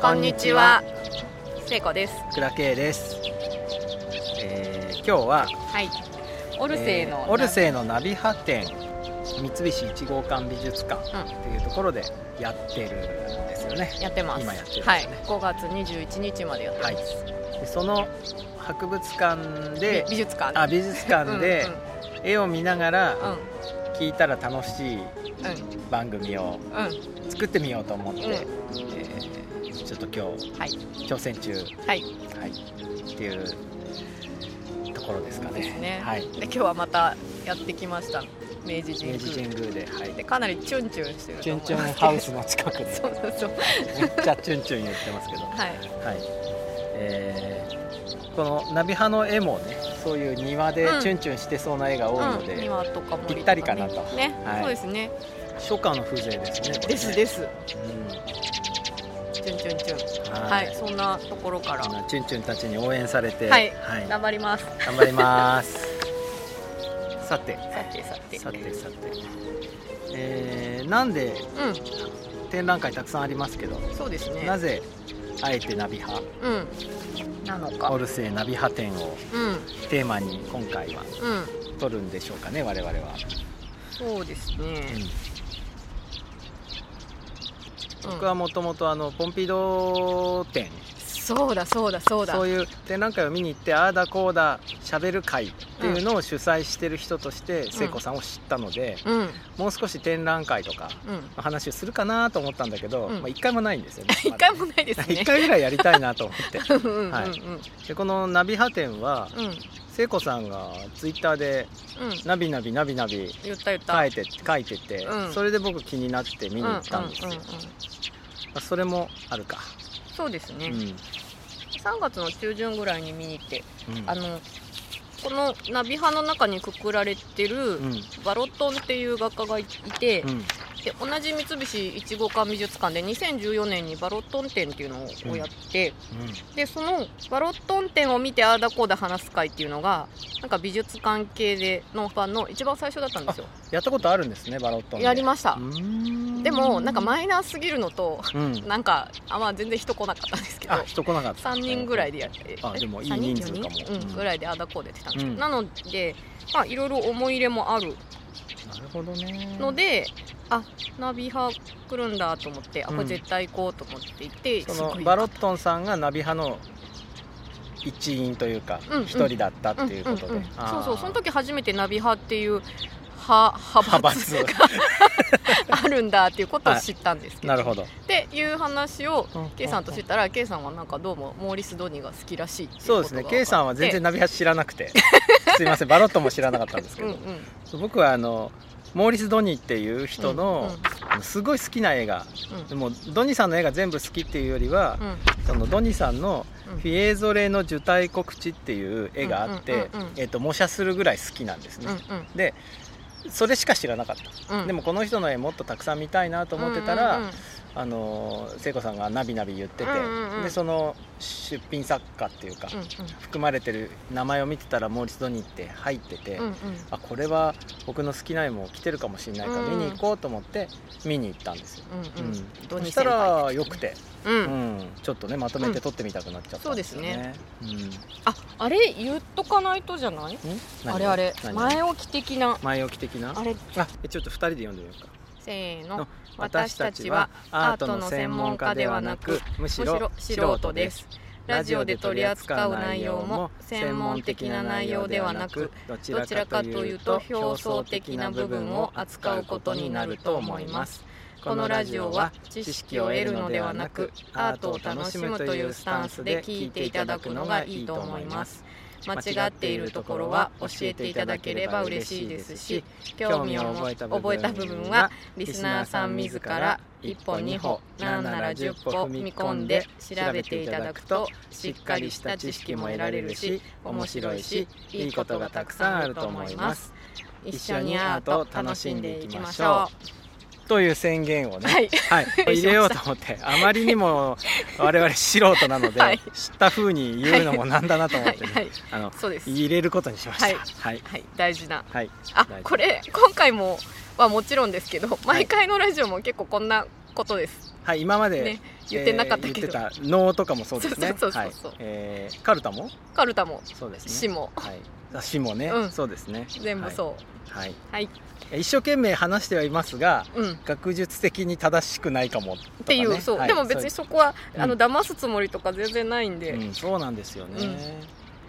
こんにちは。聖子です。倉慶です、えー今日ははい。オルセーの、えーオルセーのナビハ店三菱1号館美術館うんっていうところでやってるんですよね、やってます。今やってるんですねはい。5月21日までやってます。でその博物館で美美術館。あ美術館で絵を見ながらうんうん聞いたら楽しいうん番組をうんうん作ってみようと思って、っと今日はい。挑戦中、はい。はい、っていうところですかね。ね。はい、で今日はまたやってきました。明治神宮。で、はい、でかなりチュンチュンしてるチュン。チュンハウスの近くで。そうそうそう。めっちゃチュンチュン言ってますけど、はい。はい。えーこのナビ派の絵もねそういう庭でうん。チュンチュンしてそうな絵が多いので、うん、庭とか森とか、ね、ぴったりかなと。ね、はい。そうですね。初夏の風情ですね。ですです。うんチュンチュンチュン。ははいい、そんなところからチュンチュンたちに応援されて、はいはい頑張ります。頑張りますさてさてさて。さてさて、えーなんでう展覧会たくさんありますけど、ん、そうですね。なぜあえてナビ派うん。なのか。オルセーナビ派展をうん。テーマに今回はうん。撮るんでしょうかね我々は、そうですね。うん僕はもともとあのポンピドー展そうだそうだそうだ。そういう展覧会を見に行ってああだこうだしゃべる会っていうのを主催してる人として聖子さんを知ったので、うん。うん。もう少し展覧会とかの話をするかなと思ったんだけど、うんまあ、1回もないんですよね 一回もないですね。1回ぐらいやりたいなと思って。はいでこのナビ派展はうん聖子さんがツイッターでうん「ナビナビナビナビ」言った言った。書いて書いてて、うん。それで僕気になって見に行ったんですよ、うんうんうんうん。まあそれもあるか、そうですね。うん。3月の中旬ぐらいに見に行って、うん。あのこのナビ派の中にくくられてるうん。バロトンっていう画家がいて、うんで同じ三菱1号館美術館で2014年にバロットン展っていうのをやって、でそのバロットン展を見てああだこうだ話す会っていうのがなんか美術関係でのファンの一番最初だったんですよ。やったことあるんですねバロットンやりました。でもなんかマイナーすぎるのとうん。なんかあまあ全然人来なかったんですけどあ人来なかった。3人ぐらいでやってあでもいい3人数かも。4人？うん、ぐらいでああだこうでやってたんですよ、うん。なのでまあいろいろ思い入れもあるなるほどね。ので、あナビ派来るんだと思ってあこれ絶対行こうと思っていて、そすごいのバロットンさんがナビ派の一員というかうんうん。一人だったっていうことで、うんうんうん。そうそうその時初めてナビ派っていう派派閥が派 あるんだっていうことを知ったんですけど、なるほど。っていう話をうん。K さんと知ったら K さんはなんかどうもモーリス・ドニーが好きらしいそうですね。K さんは全然ナビ派知らなくて。すいません。バロットンも知らなかったんですけど、うんうん僕はあのモーリス・ドニーっていう人の、うんあのすごい好きな映画。うん。でもドニーさんの絵が全部好きっていうよりは、そのドニーさんのうん「フィエーゾレの受胎告知」っていう絵があって、うんうんうんうん。えっと模写するぐらい好きなんですね、うんうん。でそれしか知らなかった、うん。でもこの人の絵もっとたくさん見たいなと思ってたら、うんうんうんあの聖子さんがナビナビ言ってて、うんうんうん。でその出品作家っていうか、うん含まれてる名前を見てたらモーリス・ドニーって入ってて、うんうん。あこれは僕の好きな絵も来てるかもしれないからうん。見に行こうと思って見に行ったんですよ、うんうん。うん。そしたらよくて、ううん。ん。ちょっとねまとめて撮ってみたくなっちゃったんですよね、そうですうん。ああれ言っとかないとじゃない？あれあれ。何？前置き的な。前置き的な？あれ。あえちょっと2人で読んでみようかせーのの私たちはアートの専門家ではなくむしろろ素人です。ラジオで取り扱う内容も専門的な内容ではなくどちどちらかというと表層的な部分を扱うことになると思います。このラジオは知識を得るのではなくアートを楽しむというスタンスで聞いていただくのがいいと思います間違っているところは教えていただければ嬉しいですし興味を覚えた部分はリスナーさん自ら1歩2歩なんなら10歩踏み込んで調べていただくとしっかりした知識も得られるし面白いしいいことがたくさんあると思います。一緒にアート楽しんでいきましょう。という宣言をね、はい。はい、入れようと思って。あまりにも我々素人なので、はい。知った風に言うのもなんだなとう思って、ねはい。はい。あの入れることにしました。はい。はい、はい。大事な。はい。あこれ今回もはもちろんですけど毎回のラジオも結構こんなことです。はい今まで、ね言ってなかったけど、えー言ってた能とかもそうですね。そうそうそうそうはい。えーカルタも？カルタも。そうですね。詩も。はい。あ詩もね、うん。そうですね。全部そう。はい。はい、一生懸命話してはいますがうん。っ学術的に正しくないかもね、ていうそう、はい。でも別にそこは、うん。あの騙すつもりとか全然ないんで、うん、そうなんですよね、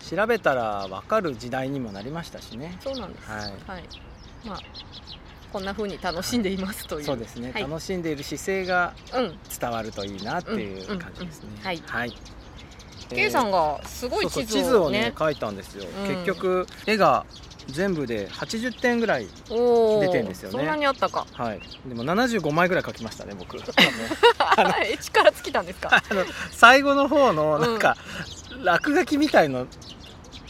調べたら分かる時代にもなりましたしね。そうなんです。はい。はい。まあこんな風に楽しんでいますという、そうですね、はい。楽しんでいる姿勢がうん。伝わるといいなっていう感じですね、はい。はい、K さんがすごい地図をね。ね描いたんですよ、うん結局絵が全部で80点ぐらい出てんですよね。そんなにあったか。はい。でも75枚ぐらい描きましたね僕。え力尽きたんですか？最後の方のなんか、落書きみたいの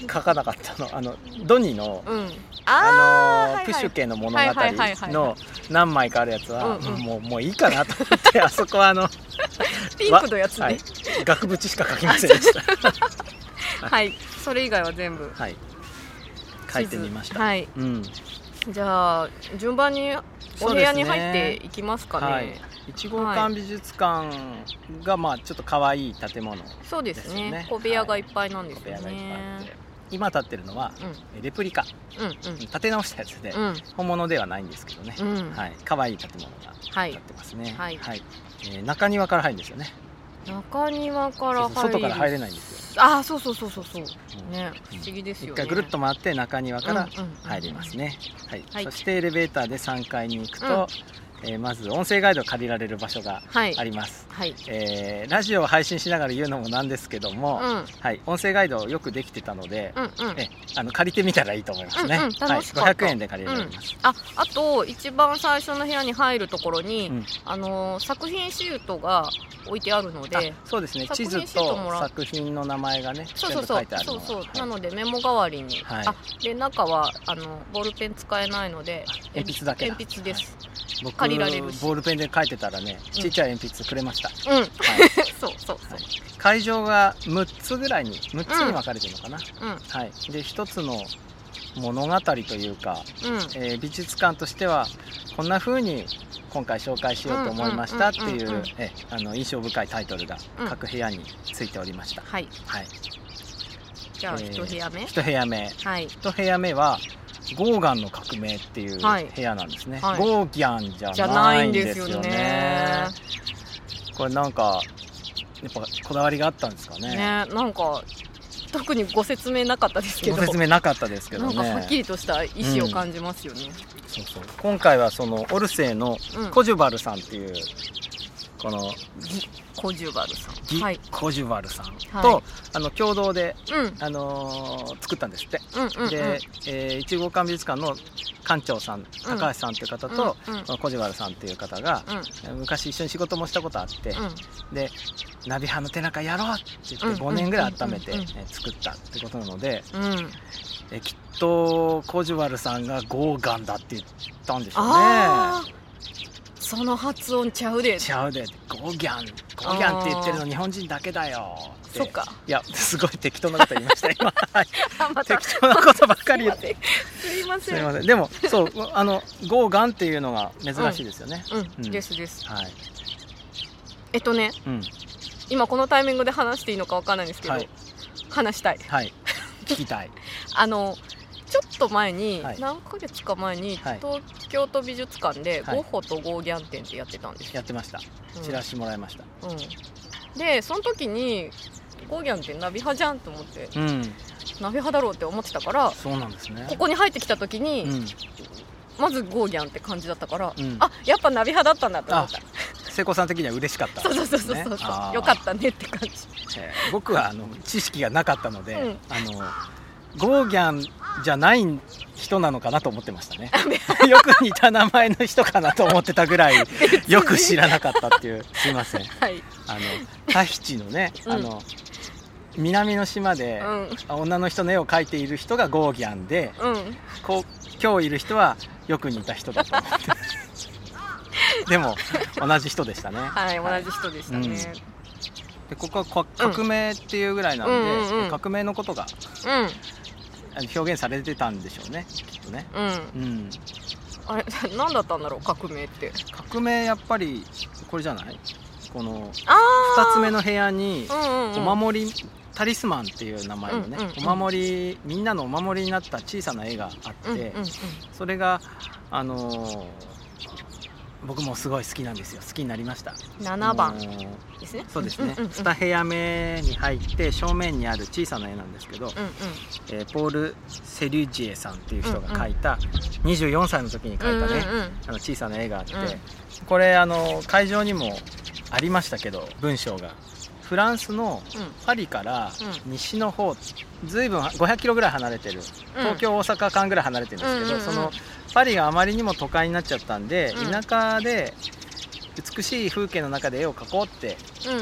書かなかったの。あのドニのうん。あのプッシュ系の物語の何枚かあるやつは、もうもういいかなと思ってあそこはあの、ピンクのやつね。はい、額縁しか書きませんでした。はい、それ以外は全部。はい。書いてみました、はい。うん。じゃあ順番にお部屋に入っていきますかね。はい。一号館美術館がまあちょっと可愛い建物そうですね。小部屋がいっぱいなんです小部屋がいっよね、ぱい今建ってるのはレプリカ。建て直したやつで、うん。本物ではないんですけどね、はい。可愛い建物がはい。建ってますね。はい。えー中庭から入るんですよね。中庭から外から入れないんですよ。ああそうそうそうそうそう。うん。ねうん。不思議ですよね。一回ぐるっと回って中庭から入りますね、はい。はい。そしてエレベーターで3階に行くと、えーまず音声ガイドを借りられる場所がはい。あります、はい。えーラジオを配信しながら言うのもなんですけども、うん。はい、音声ガイドよくできてたので、うんうん。えあの借りてみたらいいと思いますね、うんうん楽しかった。はい、500円で借りられます、ああと一番最初の部屋に入るところに、うん。あのー作品シートが置いてあるのあでそうですね。地図と作品の名前がねそうそうそう。全部書いてあるそうそう、はい。なのでメモ代わりに、はい。あで中はあのボールペン使えないので鉛筆だけだ。鉛筆です、僕借りられるしボールペンで書いてたらねちっちゃい鉛筆くれました、うん。はい。そうそうそう、はい。会場が6つぐらいに6つに分かれてるのかな、うん。はい、で1つの物語というか、うん。えー美術館としてはこんな風に今回紹介しようと思いましたっていう印象深いタイトルがうん。各部屋についておりました、はい。はい、じゃあえー一部屋目、1部屋目。はい。1部屋目はゴーガンの革命っていうはい。部屋なんですね、はい。ゴーギャンじじゃゃないいんですすよね。よね。これなんかやっぱこだわりがあったんですかね。ねなんか特にご説明なかったですけど。ご説明なかったですけどね。なんかはっきりとした意思を感じますよね、そうそう。今回はそのオルセーのうん。コジュバルさんっていうこのギコジュバルさん。ギ・はい。コジュバルさんはい。と、あの共同で、うん。あのー作ったんですって、うんうんうん。で、えー、一号館美術館の館長さん高橋さんという方と、うんコジュバルさんっていう方が、うん。昔一緒に仕事もしたことあって、うん。でナビ派の手中やろうって言ってうん5年ぐらい温めて、作ったってことなので、うん。えーきっとコジュバルさんがゴーガンだって言ったんでしょうねその発音ちゃうで。ちゃうで。ゴーギャン。ゴーギャンって言ってるの日本人だけだよ。そっか。いやすごい適当なこと言いました今。また。適当なことばっかり言って。すいません。すみません。でもそうあのゴーガンっていうのが珍しいですよね、うん、うん。ですです。はい、えっとねうん、今このタイミングで話していいのかわかんないんですけど、はい。話したい。はい。聞きたい。あのちょっと前に、はい。何ヶ月か前に、はい。東京都美術館で、はい。ゴッホとゴーギャン展ってやってたんです。よやってました。うん。チラシもらいました。うん、でその時にゴーギャンってナビ派じゃんと思ってうん、ナビ派だろうって思ってたからそうなんですね。ここに入ってきた時に、うん。まずゴーギャンって感じだったから、うん。あやっぱナビ派だったんだと思った。聖子さん的には嬉しかった。そうそうそうそうそう、あー。よかったねって感じ。えー僕はあの知識がなかったので、うん。あのゴーギャンじゃない人なのかなと思ってましたね。よく似た名前の人かなと思ってたぐらい よく知らなかったっていう。すいません。はい。あのタヒチのね、うん。あの南の島で、うん。女の人の絵を描いている人がゴーギャンでうん。こう今日いる人はよく似た人だと思って。でも同じ人でしたね。はい同じ人でしたね、でここはこ革命っていうぐらいなんで、うんうんうん。革命のことが表現されてたんでしょうねきっとね。うん。うん。あれ 何だったんだろう革命って。革命やっぱりこれじゃない？このあ2つ目の部屋にお守りタリスマンっていう名前のねお守りみんなのお守りになった小さな絵があってそれがあのー僕もすごい好きなんですよ。好きになりました。7番。あのーですね。そうですね、うんうんうん2部屋目に入って正面にある小さな絵なんですけど、うんえーポール・セリュジエさんっていう人が描いた24歳の時に描いたね、うんうんうん。あの小さな絵があって、うん。これあの会場にもありましたけど文章がフランスのパリからう西の方ずいぶん500キロぐらい離れてる。東京大阪間ぐらい離れてるんですけど、そのパリがあまりにも都会になっちゃったんで、うん。田舎で美しい風景の中で絵を描こうって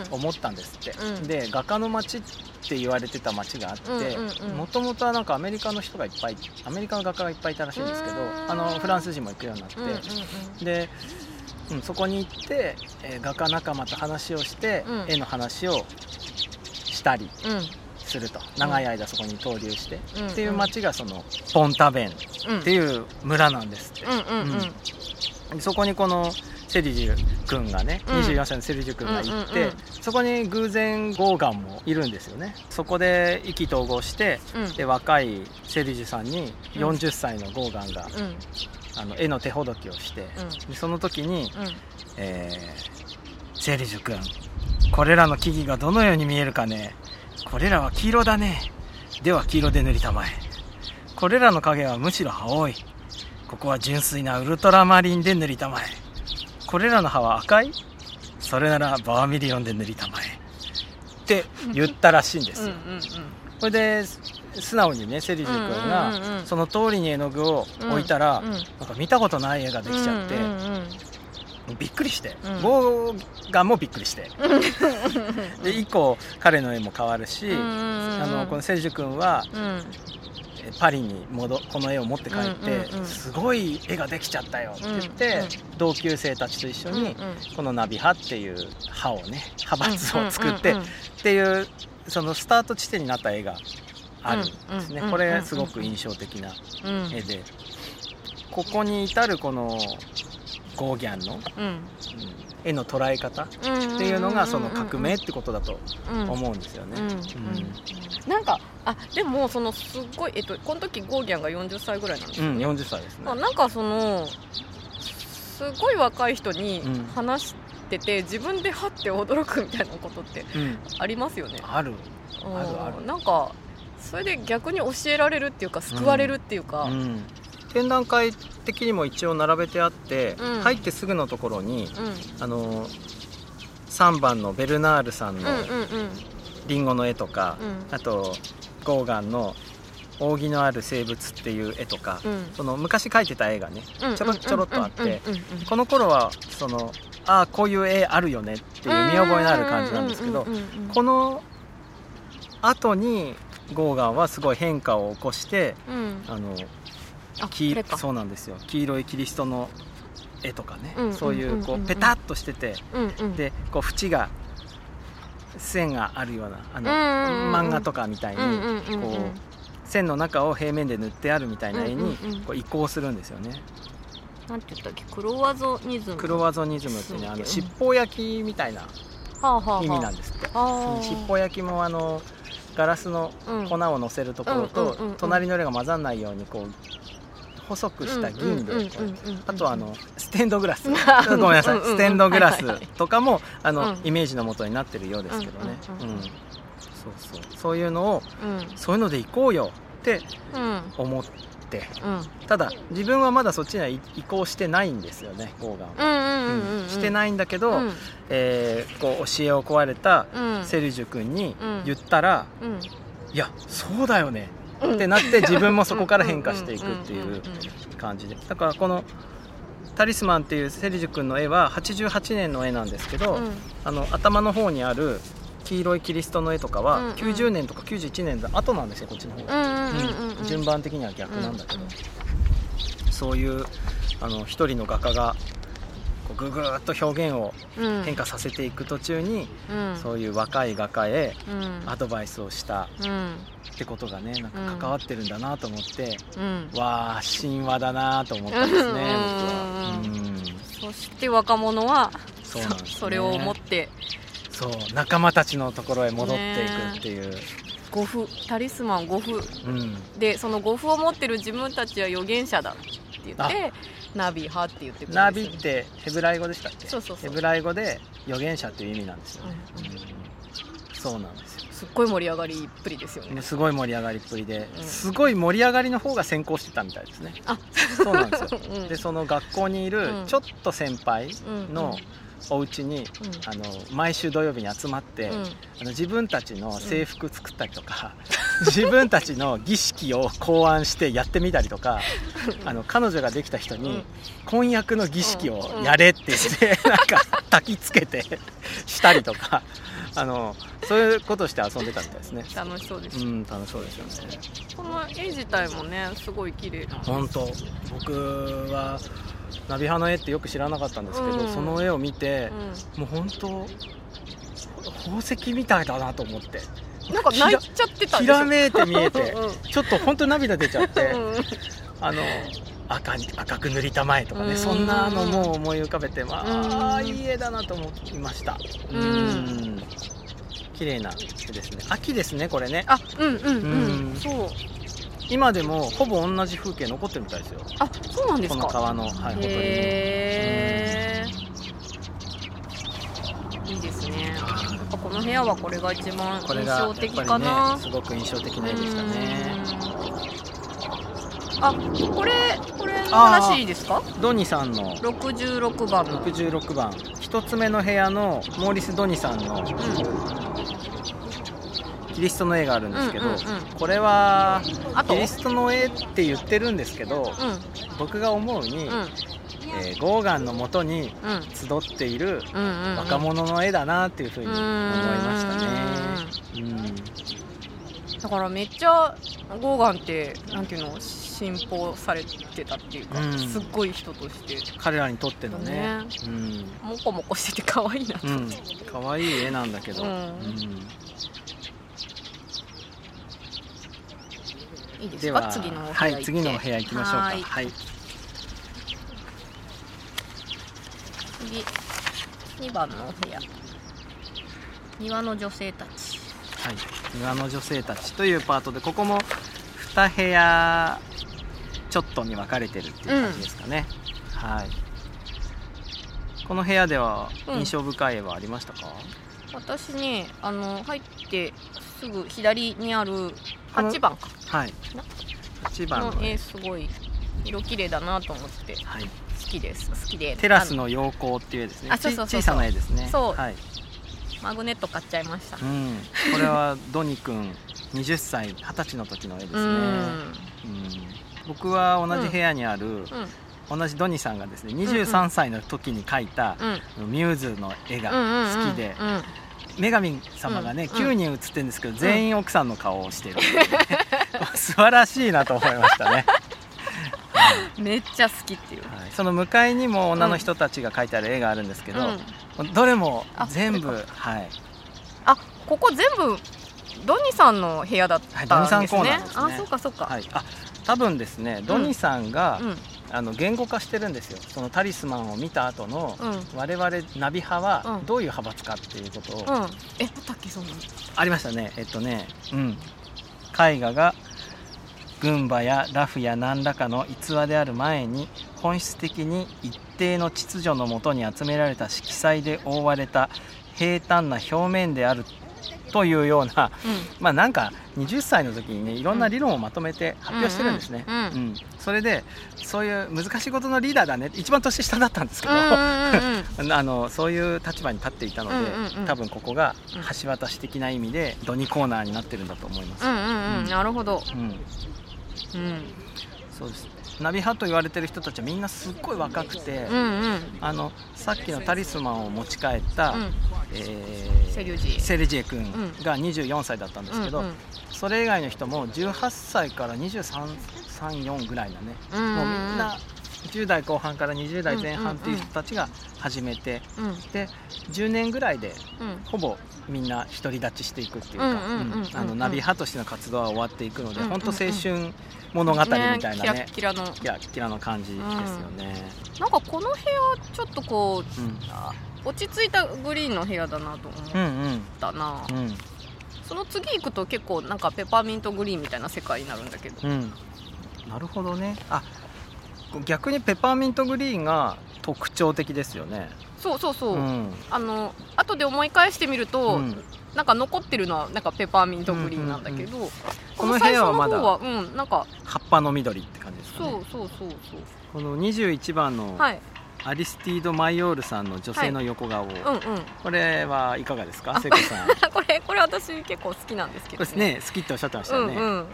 うん。思ったんですって、うん。で画家の街って言われてた街があってもともとはなんかアメリカの人がいっぱいアメリカの画家がいっぱいいたらしいんですけどあのフランス人も行くようになって、で、うん、そこに行って、えー画家仲間と話をして、うん。絵の話をしたりうん。すると。長い間そこに逗留して、うん。っていう街がそのポンタベンっうん。ていう村なんですって、うんそこにこのセリジュ君がね、うん。24歳のセリジュ君が行って、うんうんうん。そこに偶然ゴーガンもいるんですよね。そこで意気投合してうん。で若いセリジュさんにうん40歳のゴーガンが、うんあの絵の手ほどきをして、うん。でその時に、うん。えーセリジュ君これらの木々がどのように見えるかね。これらは黄色だね。では黄色で塗りたまえ。これらの影はむしろ青い。ここは純粋なウルトラマリンで塗りたまえ。これらの葉は赤い。それならバーミリオンで塗りたまえ。って言ったらしいんですよ、うんうん。それで素直にねセリジュ君うんうんうんがうん。その通りに絵の具を置いたら、うんなんか見たことない絵ができちゃって、うんうんびっくりして、うん。ゴーガンもびっくりして。で以降彼の絵も変わるし、うんうんうんあのこのセリジュ君はうん。えパリに戻この絵を持って帰って、うんうんうん。すごい絵ができちゃったよって言って、うんうん同級生たちと一緒に、うんうん。このナビ派っていう派をね派閥を作って、うんうんうん。っていうそのスタート地点になった絵があるんですね、うんうんこれすごく印象的なうん。絵で。ここに至るこのゴーギャンの、うん。うん絵の捉え方っていうのがその革命ってことだと思うんですよね。うん。うん。なんかあでもそのすごいえっとこの時ゴーギャンが40歳ぐらいなんですうん、よね、40歳ですね。あ。なんかそのすごい若い人にうん。話してて、自分ではって驚くみたいなことってうん、ありますよね。ある。うんある。あるなんかそれで逆に教えられるっていうか救われるっていうか、うん、展覧会的にも一応並べてあって、うん。入ってすぐのところにうん。あの3番のベルナールさんのうんうんうん。リンゴの絵とか、うん。あとゴーガンの扇のある生物っていう絵とか、うん。その昔描いてた絵がねうんちょろちょろっとあってうんうんうん。この頃はそのああこういう絵あるよねっていう見覚えのある感じなんですけどうんうんうんうん。この後にゴーガンはすごい変化を起こしてうん。あのあ黄そうなんですよ。黄色いキリストの絵とかね、うんそういうこうペタッとしててうんうん。でこう縁が線があるようなあの、漫画とかみたいに、こう線の中を平面で塗ってあるみたいな絵にこう移行するんですよね、なんて言ったっけ？クロワゾニズム。クロワゾニズムってねあのうん七宝焼きみたいなはあはあはあ。意味なんですって、あ。ー七宝焼きもあのガラスのうん。粉を乗せるところと隣の色が混ざらないようにこう細くした銀であとはあのステンドグラスうんごめんなさいステンドグラスとかもあのうんイメージのもとになってるようですけどねそうそうそういうのをうんそういうので行こうよってうん思ってうん。ただ自分はまだそっちには移行してないんですよねゴーガンは。うんしてないんだけど、うん。えーこう教えを請われたうん。セリジュ君にうん。言ったら、うん。いやそうだよねうん。ってなって自分もそこから変化していくっていうん感じで。だからこの「タリスマン」っていうセリジュ君の絵は88年の絵なんですけど、うん。あの頭の方にある黄色いキリストの絵とかはうんうん。90年とか91年の後なんですよこっちの方が、うん順番的には逆なんだけど、うんうんそういうあの一人の画家がこうぐぐーっと表現をうん。変化させていく途中に、うん。そういう若い画家へうん。アドバイスをしたうんってことがねなんか関わってるんだなと思って、うん。わあ神話だなと思ったんですね、うん僕は。うん。そして若者はそうなんですね。それを持ってそう仲間たちのところへ戻っていくっていう、護符タリスマン護符うん、でその護符を持ってる自分たちは預言者だって言ってナビハって言ってくるナビってヘブライ語でしたっけ？そうそうそう。ヘブライ語で預言者っていう意味なんですよね、うんうんそうなんですよ。すっごい盛り上がりっぷりですよね。ですごい盛り上がりっぷりで、うん。すごい盛り上がりの方が先行してたみたいですね。あ。そうなんですよ。うん。でその学校にいるうん。ちょっと先輩うんのお家に、あの毎週土曜日に集まって、うん。あの自分たちの制服作ったりとか、自分たちの儀式を考案してやってみたりとか あの彼女ができた人に、うん。婚約の儀式をやれって言って、なんか焚きつけてしたりとかあのそういうことをして遊んでたみたいですね。楽しそうです、うん楽しそうですよね。この絵自体もねすごい綺麗な本当。僕はナビ派の絵ってよく知らなかったんですけど、うん。その絵を見てう、もう本当宝石みたいだなと思って。ん、なんか泣いちゃってたひらめいて見えてうんちょっと本当涙出ちゃって、うんあの赤に赤く塗りたまえとかね、うん。そんなのも思い浮かべてまあ、うん。いい絵だなと思いました。うん。うん。綺麗な絵ですね。秋ですねこれね。あうんうんうん、うん。そう今でもほぼ同じ風景残ってるみたいですよ。あそうなんでこすか？の川の、はい、ほとりに。へえいいですね。やっぱこの部屋はこれが一番これが印象的かな、ね、すごく印象的な絵でしたね。あこれこれの話ですか？ドニさんの。66番の。66番。一つ目の部屋のモーリス・ドニさんのキリストの絵があるんですけど、うんうんうん。これはキリストの絵って言ってるんですけど僕が思うに、えーゴーガンのもとにうん集っている若者の絵だなっていうふうに思いましたね。うん。だからめっちゃゴーガンってなんていうの信奉されてたっていうか、うん。すっごい人として。彼らにとってのね。ね。うん。モコモコしてて可愛いなと、うん、可愛い絵なんだけど、うんうんいいですか次のお部屋はい次のお部屋行きましょうか。ははい。い、次。2番のお部屋。庭の女性たち。はい、庭の女性たちというパートでここも2部屋ちょっとに分かれてるっていう感じですかね、はい。この部屋ではうん。印象深い絵はありましたか、私ねあの入ってすぐ左にあるこの8番か。はい。8番のの絵絵、すごい色綺麗だなと思って。はい、好きです。好きで。テラスの陽光っていう絵ですね。あそうそうそう小さな絵ですね。そう。はい。マグネット買っちゃいました。うん、これはドニ君20歳20歳の時の絵ですね、うん。うん。僕は同じ部屋にある、うん。同じドニさんがですね23歳の時に描いた、うん。ミューズの絵が好きで、うん女神様がね、うん。9人写ってるんですけど、全員奥さんの顔をしてる、素晴らしいなと思いましたね、めっちゃ好きっていう。はい、その向かいにも女の人たちが描いてある絵があるんですけど、うん。どれもあ全部はい。あここ全部ドニさんの部屋だったんですね,、はいドニさんコーナーですね。あそうかそうか、はい、あ多分ですねドニさんが、うんあの言語化してるんですよ。そのタリスマンを見た後の、うん。我々ナビ派はうん。どういう派閥かっていうことを、うん。えあったっけそんなの。ありましたね。えっとねうん。絵画が軍馬やラフや何らかの逸話である前に本質的に一定の秩序のもとに集められた色彩で覆われた平坦な表面であるというようなまあなんか20歳の時にねいろんな理論をまとめて発表してるんですね、うんうんうんうん。それでそういう難しいことのリーダーだね。一番年下だったんですけど、うんうんうんうん。あのそういう立場に立っていたので、うんうんうん多分ここがうん。橋渡し的な意味でドニコーナーになってるんだと思います、うんうんうん。なるほど。うん。うん。そうですナビ派と言われてる人たちはみんなすっごい若くて、うんうん。あのさっきのタリスマンを持ち帰った、うん。えーセルジエ君が24歳だったんですけど、うんうん。それ以外の人も18歳から2334ぐらいだね、もうみんな10代後半から20代前半っていう人たちが始めて、うんで10年ぐらいでうん。ほぼみんな独り立ちしていくっていうかナビ派としての活動は終わっていくので、うんうんうん本当青春物語みたいなねキラッキラの。キラッキラの感じですよね、なんかこの部屋ちょっとこう落ち着いたグリーンの部屋だなと思っうんうん。たな、うん。その次行くと結構なんかペパーミントグリーンみたいな世界になるんだけど。うん。なるほどね。あ逆にペパーミントグリーンが特徴的ですよね。そうそうそう、ん。あの後で思い返してみると、うん。なんか残ってるのはなんかペパーミントグリーンなんだけど、ここの部の最初の屋はまだ方はうんなんか葉っぱの緑って感じですかね。そうそうそうこの21番のそうはい。アリスティード・マイオールさんの女性の横顔、うんうん。これはいかがですか？あセコさん。こ これこれ私結構好きなんですけどれですね。好きっておっしゃってましたよね、うんうん。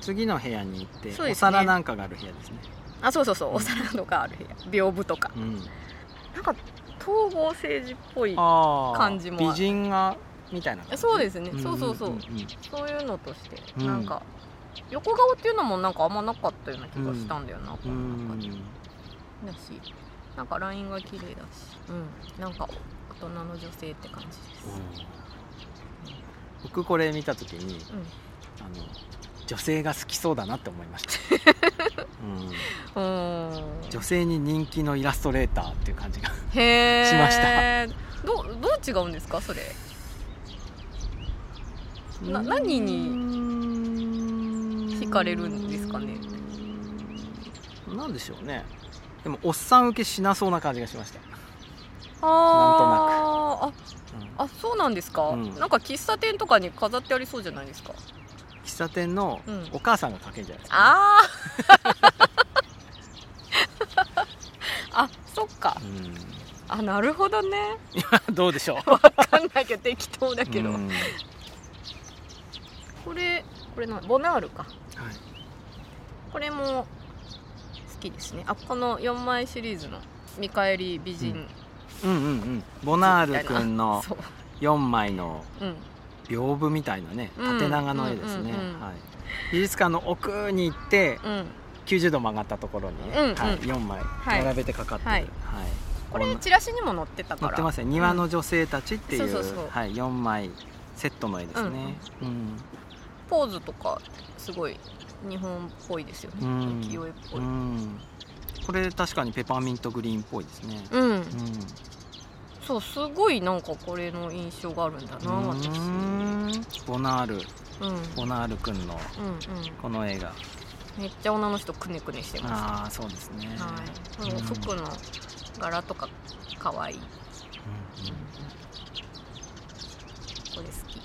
次の部屋に行って、ね。皿なんかがある部屋ですねあそうそうそう。お皿とかある部屋。屏風とか。うん。なんか統合政治っぽい感じも美人画みたいな感じ？そうですね。ん。そうそうそう。んんん。そういうのとして、うん。なんか横顔っていうのもなんかあんまなかったような気がしたんだよな、こうの中で。んだし。なんかラインが綺麗だし。うん。なんか大人の女性って感じです。僕これ見た時にうん。あの女性が好きそうだなって思いました、うん、女性に人気のイラストレーターっていう感じがしました。どうどう違うんですかそれ？な何に惹かれるんですかね？なんでしょうね。でもおっさん受けしなそうな感じがしました、あー。あうんあそうなんですか、うん。なんか喫茶店とかに飾ってありそうじゃないですか喫茶店のうん。お母さんが描けるんじゃないですか、あ ああそっか。あなるほどね。うん、どうでしょう。わかんないけど適当だけど、うん。はいこれこれなボナールか。これも好きですね。あこの4枚シリーズの見返り美人、うん。うんうんボナール君のそう。4枚のうん屏風みたいなねうん。縦長の絵ですね、うんうんうんはい、美術館の奥に行ってうん。90度曲がったところにね、うんうん。はい、4枚はい。並べてかかってる、ははい。いこれチラシにも載ってたから。載ってますね。庭の女性たちっていう,、はい、4枚セットの絵ですね、うん。ポーズとかすごい日本っぽいですよね。うん。浮世絵っぽい、うん。これ確かにペパーミントグリーンっぽいですね。うん。うんそうすごいなんかこれの印象があるんだな私。ボナール。うん。うんボナール君のうんこの絵がめっちゃ女の人くねくねしてまああそうですね、すはい。うん。もう服の柄とか可愛い。うんこれ好き。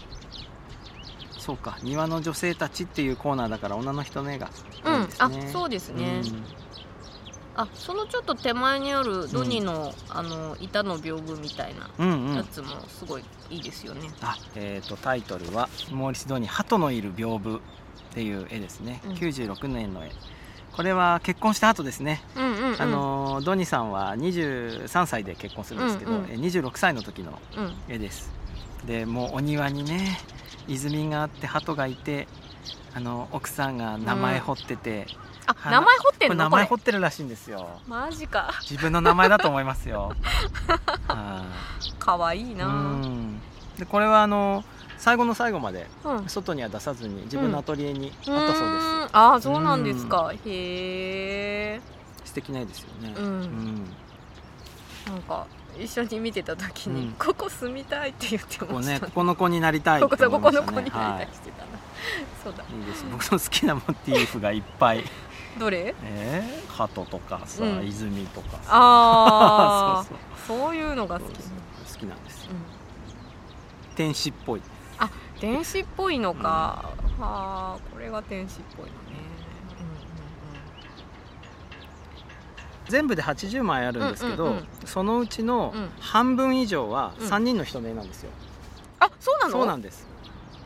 そうか。庭の女性たちっていうコーナーだから女の人の絵がうん、あねそうですね、うんあそのちょっと手前にあるドニの、あの板の屏風みたいなうんうん。やつもすごいいいですよね、あえー、とタイトルは「モーリス・ドニー鳩のいる屏風」っていう絵ですね、うん。96年の絵。これは結婚した後ですね、うんうんうん。あのドニさんは23歳で結婚するんですけど、うんうんえ26歳の時のうん。絵です。でもうお庭にね泉があって鳩がいてあの奥さんが名前彫ってて、あは名前彫ってこれ名んの？これ前彫ってるらしいんですよ。マジか。自分の名前だと思いますよ。はかわいいいな。うん。でこれはあの最後の最後までうん。外には出さずに自分のアトリエにあったそうです、ーん。ああそうなんですか、へえ素敵な絵ですよね。うん。うん。なんか一緒に見てた時に、うん。ここ住みたいって言ってましたね。ここの子になりたいここの子になりたはいしてた。な、そうだ。いいです。僕の好きなモチーフがいっぱいどれ？えー、鳩とかさ、うん。泉とかさ。ああ そうそう。いうのが好き。そうそう。好きなんですよ。うん。天使っぽい。天使っぽいのか、はあこれが天使っぽいのね。全部で80枚あるんですけど、うんうんうん。そのうちのうん。半分以上はうん。3人の人の絵なんですよ、あそうなの？そうなんです。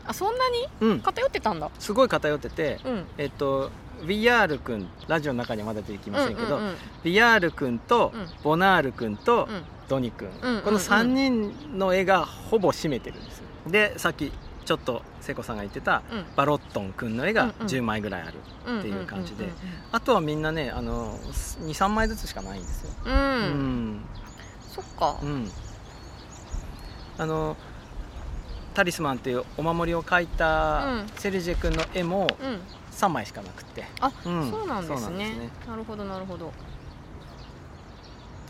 あそんなに？うん。偏ってたんだ。すごい偏っててうん。えっと VR 君ラジオの中にはまだ出てきませんけど、うんうんうん。VR 君とうん。ボナール君とうん。ドニ君、うんうんこの3人の絵がほぼ占めてるんですよ。でさっきちょっと聖子さんが言ってたうん。バロットン君の絵がうんうん。10枚ぐらいある、うんっていう感じでうんあとはみんなねあの23枚ずつしかないんですよ。うん。そっか。うん。あのタリスマンっていうお守りを描いたうん。セルジェ君の絵もうん3枚しかなくて、あ、うん。そうなんですね。ね。なるほどなるほど。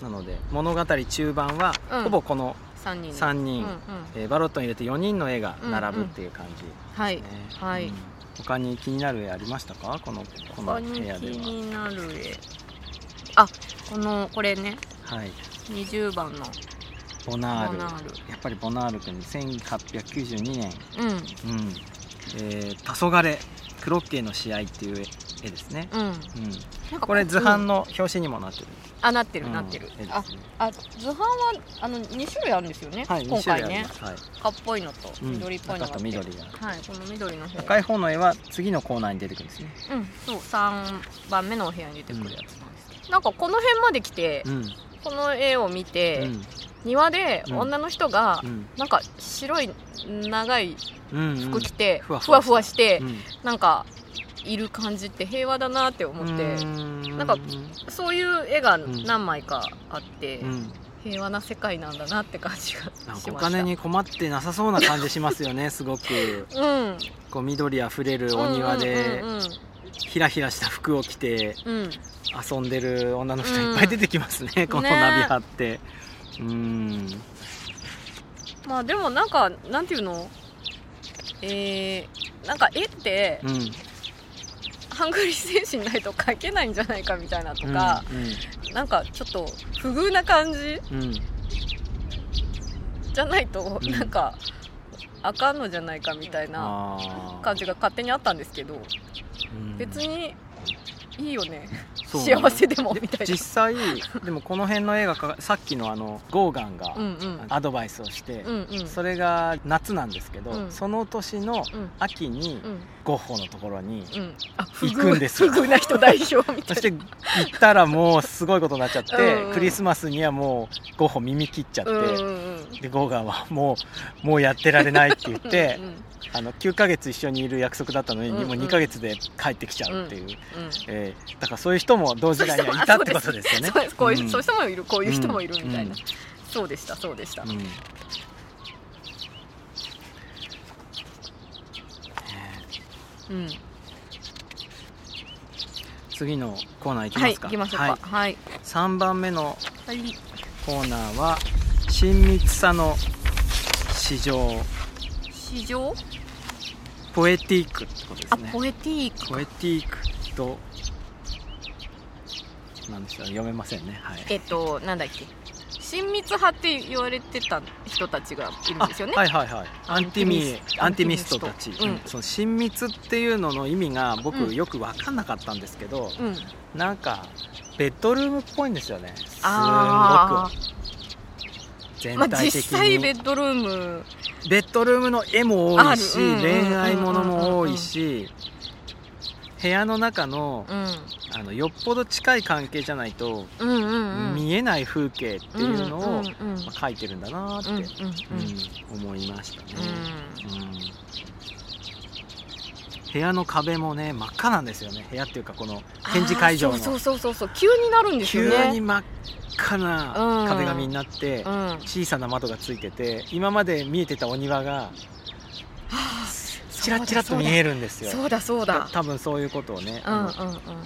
なので物語中盤はうん。ほぼこの3人。で3人、うんうん。えーバロットに入れて4人の絵が並ぶっていう感じはいですね、はい。うん。他に気になる絵ありましたか？このこの部屋ではになる絵。あこのこれね。はい。20番の。ボナール。ボナール。やっぱりボナール君1892年。うん。うん。えー「黄昏クロッケーの試合」っていう絵ですね、うん。うん、なんかこれ図版うんの表紙にもなってる、あなってるうん。なってる、ね。あ図版はあの2種類あるんですよね、はい今2種類回ねはい。赤っぽいのとうん。緑っぽいのがあ赤って、と緑が。はいこの緑の方。赤い方の絵は次のコーナーに出てくるんですね。うんそう3番目のお部屋に出てくるやつなんですけど。なんかこの辺まで来て、うん。この絵を見て、うん庭で女の人が、うん。なんか白い長いうん服着て、ふわふわ。して、うん。なんかいる感じって平和だなって思って、うん。なんかそういう絵がん。何枚かあって、うん。平和な世界なんだなって感じがお金に困ってなさそうな感じしますよね すごく。うん。こう緑あふれるお庭でうんうんひらひらした服を着てうん。うん遊んでる女の人いっぱい出てきますね、このナビハってうん。まあでもなんかなんていうの？えー、なんか絵ってうん。ハングリー精神ないと描けないんじゃないかみたいなとか、なんかちょっと不遇な感じうん。うんじゃないと、うん。なんかあかんのじゃないかみたいな感じが勝手にあったんですけどうん。別にいいよね。幸せでもみたいな。実際でもこの辺の映画かさっきのあのゴーガンがうんうん。アドバイスをして、うんうん。それが夏なんですけど、うん。その年のうん。秋にうん。ゴッホのところに、行くんですよ。不遇な人代表みたいそして行ったらもうすごいことになっちゃって、うんうん。クリスマスにはもうゴッホ耳切っちゃって、なうんうんうん。でゴーガンはもうもうやってられないって言ってうんうんあの9ヶ月一緒にいる約束だったのに、うんうん。もう2ヶ月で帰ってきちゃうっていう、うん。えーだからそういう人も同時代にはいたってことですよね。こういう、ん。そういう人もいる。こういう人もいるみたいな、うん。そうでした。そうでした、うん。次のコーナーいきはいますか、行きましょうか。はい。3番目のはい。コーナーは親密さの市場。市場？ポエティークってことですね。あポエティークポエティークとなんでしょう読めませんね。はい。えっとなんだっけ？親密派って言われてた人たちがいるんですよね、はいはいはい。アンティミアアンティミストたち、うん。うん。その親密っていうのの意味が僕うん。よく分かんなかったんですけど、うん。なんかベッドルームっぽいんですよね。すあごく。全まあ体的に、実際ベッドルーム。ベッドルームの絵も多いし、うんうん。恋愛ものも多いし、部屋の中のうん。あのよっぽど近い関係じゃないと、うんうんうん。見えない風景っていうのを、うんうんうんまあ、描いてるんだなって、うんうんうん。思いましたね、うん。うん。部屋の壁もね真っ赤なんですよね。部屋っていうかこの展示会場の。そうそうそうそう。急になるんですよね。急に真っ赤な壁紙になって、うん。小さな窓がついてて今まで見えてたお庭がチラチラと見えるんですよ。そうだそうだ。多分そういうことをね、うんうんうん。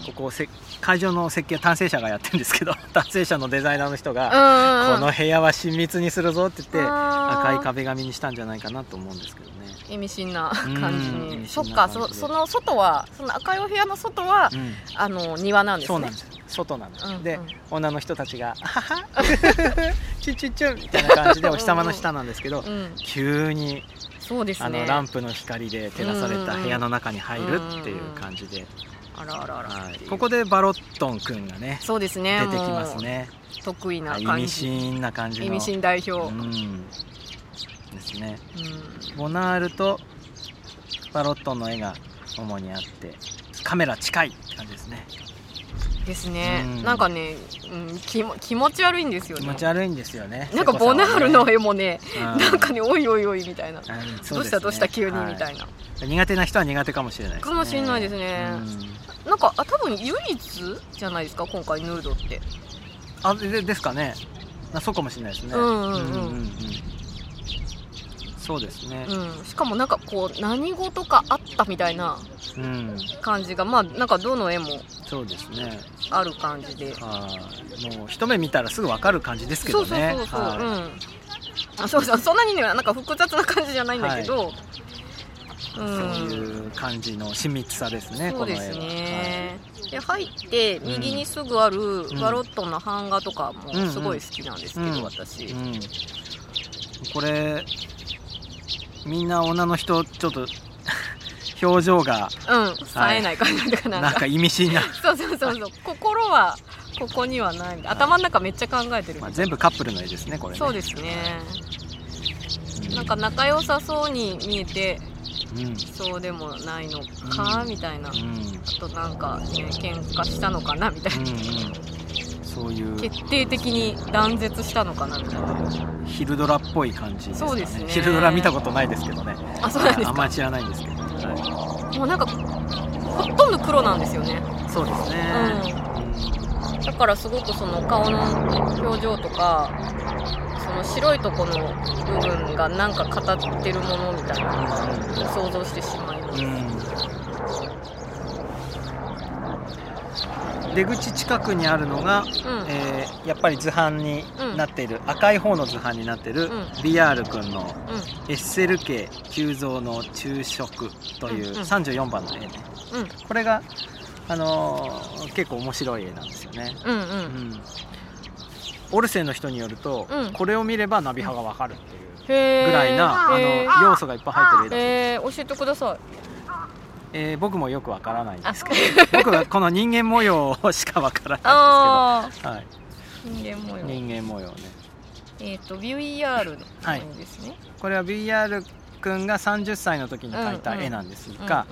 ここせ会場の設計は単成者がやってるんですけど 単成者のデザイナーの人が、うんこの部屋は親密にするぞって言って赤い壁紙にしたんじゃないかなと思うんですけどね、意味深な感じうん意に味深なそっかそその外はその赤いお部屋の外はうん。あの庭なんですね。そうなんです。外なんです、でうんうん。女の人たちが「あはは チュチュチュ」みたいな感じでお日様の下なんですけど、うん。急にそうですね。あのランプの光で照らされた部屋の中に入るっていう感じで、あらあらあら。はい。ここでバロットン君がねそうですね。出てきますね。得意な意味感じ。深な感じの。意味深代表。うん。ですね。うん。ボナールとバロットンの絵が主にあってカメラ近いって感じですねですね、うん。なんかね、うん、気も気持ち悪いんですよね。気持ち悪いんですよね。なんかボナールの絵もね、うん。なんかねおいおいおいみたいな、あそどうしたどうした急にはいみたいな、苦手な人は苦手かもしれないですね。かもしれないですね。うん。なんかあ多分唯一じゃないですか今回ヌードって。あでですかね。あそうかもしれないですね。うんうんうんうんそうですね。うん、しかもなんかこう何事かあったみたいなうん、感じがまあなんかどの絵もそうですね。ある感じで。はい。もう一目見たらすぐわかる感じですけそうそうどねそうそう、はい。うん。あそうそう。そんなにねなんか複雑な感じじゃないんだけど、うん。そういう感じの親密さですねそうですこの絵は。ね、で入って右にすぐあるん。バロットの版画とかもすごい好きなんですけど、うん私、はいうん、これみんな女の人ちょっと表情がうん冴えない感じとかなんか,、なんか意味深な、そうそうそうそう。心はここにはない。頭の中めっちゃ考えてる、まあ、全部カップルの絵ですねこれね。そうですね。うん。なんか仲良さそうに見えてうん。そうでもないのか、うん。みたいな。あうんとなんかね喧嘩したのかなみたいな、うんうんそういう。決定的に断絶したのかなみたいな。ヒルドラっぽい感じですかね。そうですね。ヒルドラ見たことないですけどね。あそうなんですか。あんまり知らないんですけど、はもうなんかほとんど黒なんですよね、い、そうですね、だからすごくその顔の表情とかその白いとこの部分がなんか語ってるものみたいなのが想像してしまいます、うん出口近くにあるのが、うん。えーやっぱり図版になっている、赤い方の図版になっている、うん。BR 君のうエッセル家急増の昼食といううんうん。34番の絵ね、んうん。これが、あのー結構面白い絵なんですよね、うんううん。ん、オルセンの人によると、うん。これを見ればナビ派がわかるっていうぐらいな、あの要素がいっぱい入ってる絵だそうです。えー、教えてくださいえー僕もよくわからないんですあけど僕はこの人間模様しかわからあないんですけど、はい、ー人間模様。人間模様ね。えっ、と VR のはい絵ですね、これは BR 君が30歳の時に描いた絵なんですが、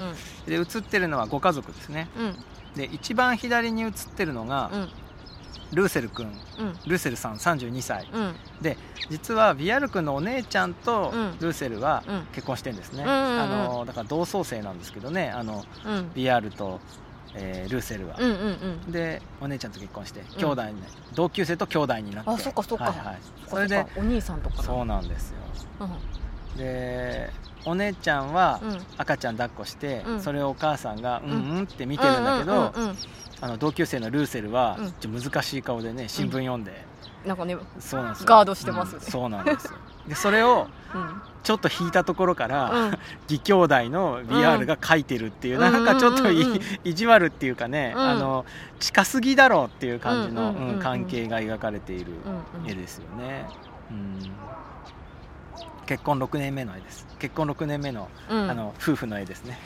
で写ってるのはご家族ですね。うんうん。で一番左に写ってるのが、うんルーセル君うん。ルーセルさん32歳うん。実はビアル君のお姉ちゃんとうん。ルーセルはうん。結婚してんですね、うんうんうん。あのだから同窓生なんですけどね。あのうんビアルと、えールーセルは、うんうんうん。でお姉ちゃんと結婚して兄弟に、同級生と兄弟になって。あそっかそっか。はいはい、そそれでお兄さんとか。なそうなんですよ。うん。でお姉ちゃんはうん。赤ちゃん抱っこして、うん。それをお母さんが「うん。うんうん」って見てるんだけど、うんうんうんあの同級生のルーセルは、うん。ちょっと難しい顔でね新聞読んで、うんなんかねそうなんですよ。ガードしてますよね。うんそうなんですよ。でそれを うん。ちょっと引いたところから、うん。義兄弟の BR が書いてるっていう、なんかちょっと意地悪っていうかね、うん。あの近すぎだろうっていう感じの、関係が描かれている絵ですよね、うん。結婚6年目の絵です。結婚6年目の,、うん。あの夫婦の絵ですね。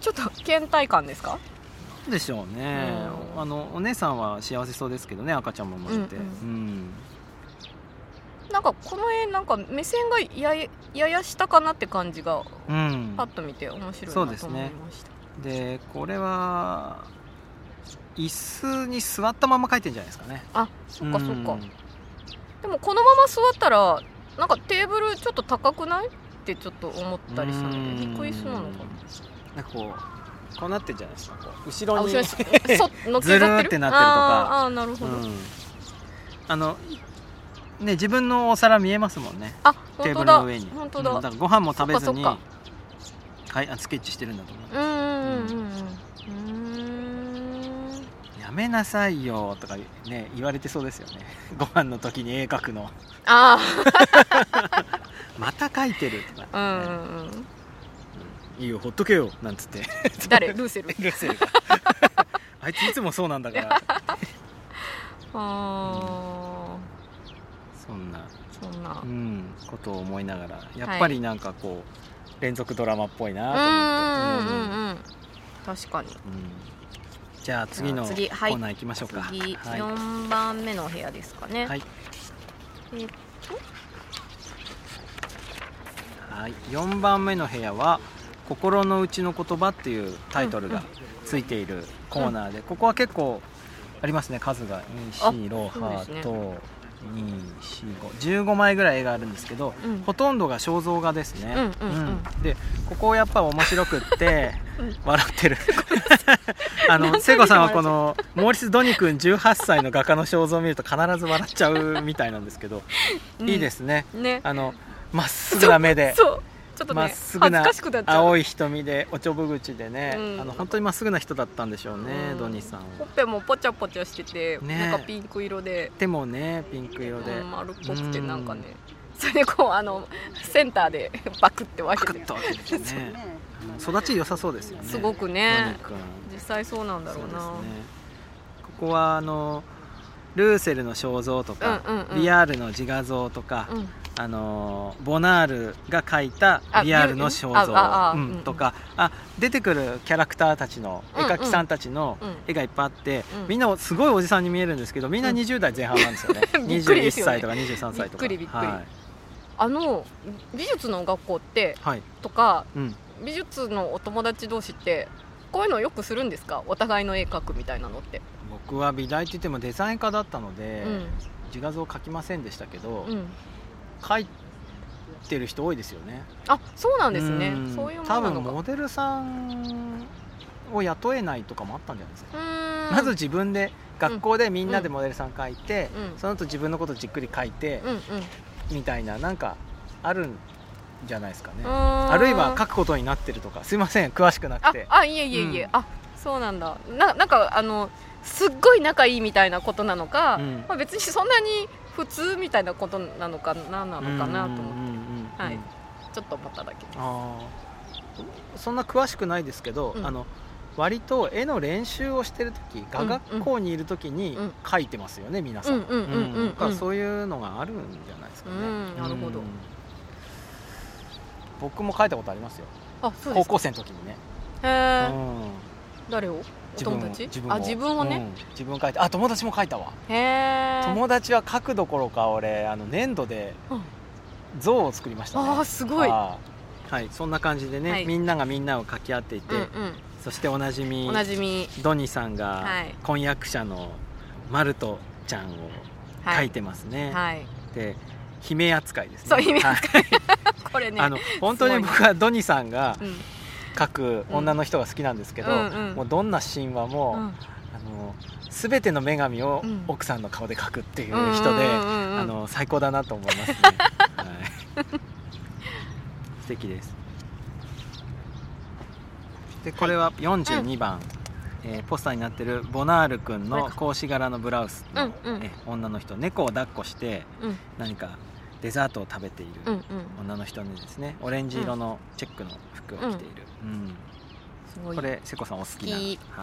ちょっと倦怠感ですか？でしょうね、うん。あのお姉さんは幸せそうですけどね赤ちゃんも生まれて、うんうん。なんかこの絵なんか目線がやややや下かなって感じがうん。パッと見て面白いなと思いそうですね。ました、でこれは椅子に座ったまま描いてんじゃないですかね。あそっかそっか、うん。でもこのまま座ったらなんかテーブルちょっと高くない？ってちょっと思ったりしたのうん。で低いそうなのかなんかこうこうなってんじゃないですかこう。後ろに。なあ後ろ ずるーってなってるとか。あーあーなるほど、うん、あのね自分のお皿見えますもんね。あテーブルの上に。本当だ、うんだご飯も食べずにかはいあスケッチしてるんだと思う。うんうんうんうん。うん。やめなさいよとかね言われてそうですよね。ご飯の時に絵描くの。あ また描いてるとか、あうんうんうんいいよほっとけよなんつって。誰？ルーセル。ルーセル。が あいついつもそうなんだから。あそんな、ーそんな。うん、ことを思いながら。やっぱりなんかこう、連続ドラマっぽいなと思って、うんうんうんうん確かに。うん。じゃあ次のコーナー行きましょうか、次はい。4番目のお部屋ですかね、はい。えーっはい、4番目の部屋は「心の内の言葉」っていうタイトルがついているコーナーで、ここは結構ありますね数が2 4ロそうですねハと245 15枚ぐらい絵があるんですけど、うん。ほとんどが肖像画ですね、うんうんうん。でここやっぱ面白くってうん。笑ってる。あの聖子さんはこのモーリス・ドニ君18歳の画家の肖像を見ると必ず笑っちゃうみたいなんですけど、いいですね。ね。あのまっすぐな目でちょっとまっねすぐな恥ずかしくなっちゃう。青い瞳でおちょぼ口でね、うん。あの本当にまっすぐな人だったんでしょうね、うん。ドニさんほはっぺもポチャポチャしてて、ね。なんかピンク色で、手もねピンク色で、うん、丸っぽくてうんなんかねそれでこうあのセンターで バクって分けて。てね。育ち良さそうですよねすごくね。君。実際そうなんだろうな。ね。ここはあのルーセルの肖像とか、うんうんうん。ビアールの自画像とか、うんあのボナールが描いたあビアールの肖像うんうんうんとかあ出てくるキャラクターたちの絵描きさんたちのうん絵がいっぱいあって、うん。みんなすごいおじさんに見えるんですけどみんなうん20代前半なんですよね、21すよね。歳とか23歳とか。びっくりびっくり。はい、あの美術の学校ってはい。とかうん、美術のお友達同士ってこういうのよくするんですか？お互いの絵描くみたいなのって。僕は美大って言ってもデザイン科だったので、うん。自画像描きませんでしたけど、うん描いてる人多いですよね。あそうなんですね。ん。そういうも多のなのか。分モデルさんを雇えないとかもあったんじゃないですか、まず自分で学校でみんなでモデルさん描いて、うん。その後自分のことじっくり描いて、うんうん。みたいななんかあるんじゃないですかね、ああるいは書くことになってるとか。すいません。詳しくなくあてあいえいえいえ、うん。あそうなんだ。ななんかあのすっごい仲いいみたいなことなのか、うん。まあ、別にそんなに普通みたいなことなのか何なのかなと思って。はい。ちょっと思っただけです。そんな詳しくないですけど、うん。あの割と絵の練習をしてる時画学校にいる時にうん。描いてますよね、皆さん、うんうんうんからそういうのがあるんじゃないですかね、うん。なるほど。うん。僕も描いたことありますよ。あそうですか。高校生の時にね、へえうん。誰を？お自分を友達？自分を。あ自分をね、うん。自分描いて。あ友達も描いたわ。へえ友達は描くどころか俺あの粘土でうん。像を作りましたね。あーすごい。はいはいそんな感じでね、はい。みんながみんなを描き合っていて、うんそしておなじみうんおなじみ。ドニさんがはい。婚約者のマルトちゃんをはい。描いてますね、はい。で姫扱いですね。そう姫はい。扱い。これねあの本当に僕はドニさんがうん描く女の人が好きなんですけど、うんうん。もうどんな神話も、うん。あの全ての女神をうん。奥さんの顔で描くっていう人で、うんうんうんうん。あの最高だなと思いますね、はい、素敵です。でこれは42番、えーポスターになってるボナール君の格子柄のブラウスの、うんうん。え女の人猫を抱っこしてうん。何かデザートを食べているうんうん。女の人にですねオレンジ色のチェックの服を着ている、うんすごい。これ瀬古さんお好きなは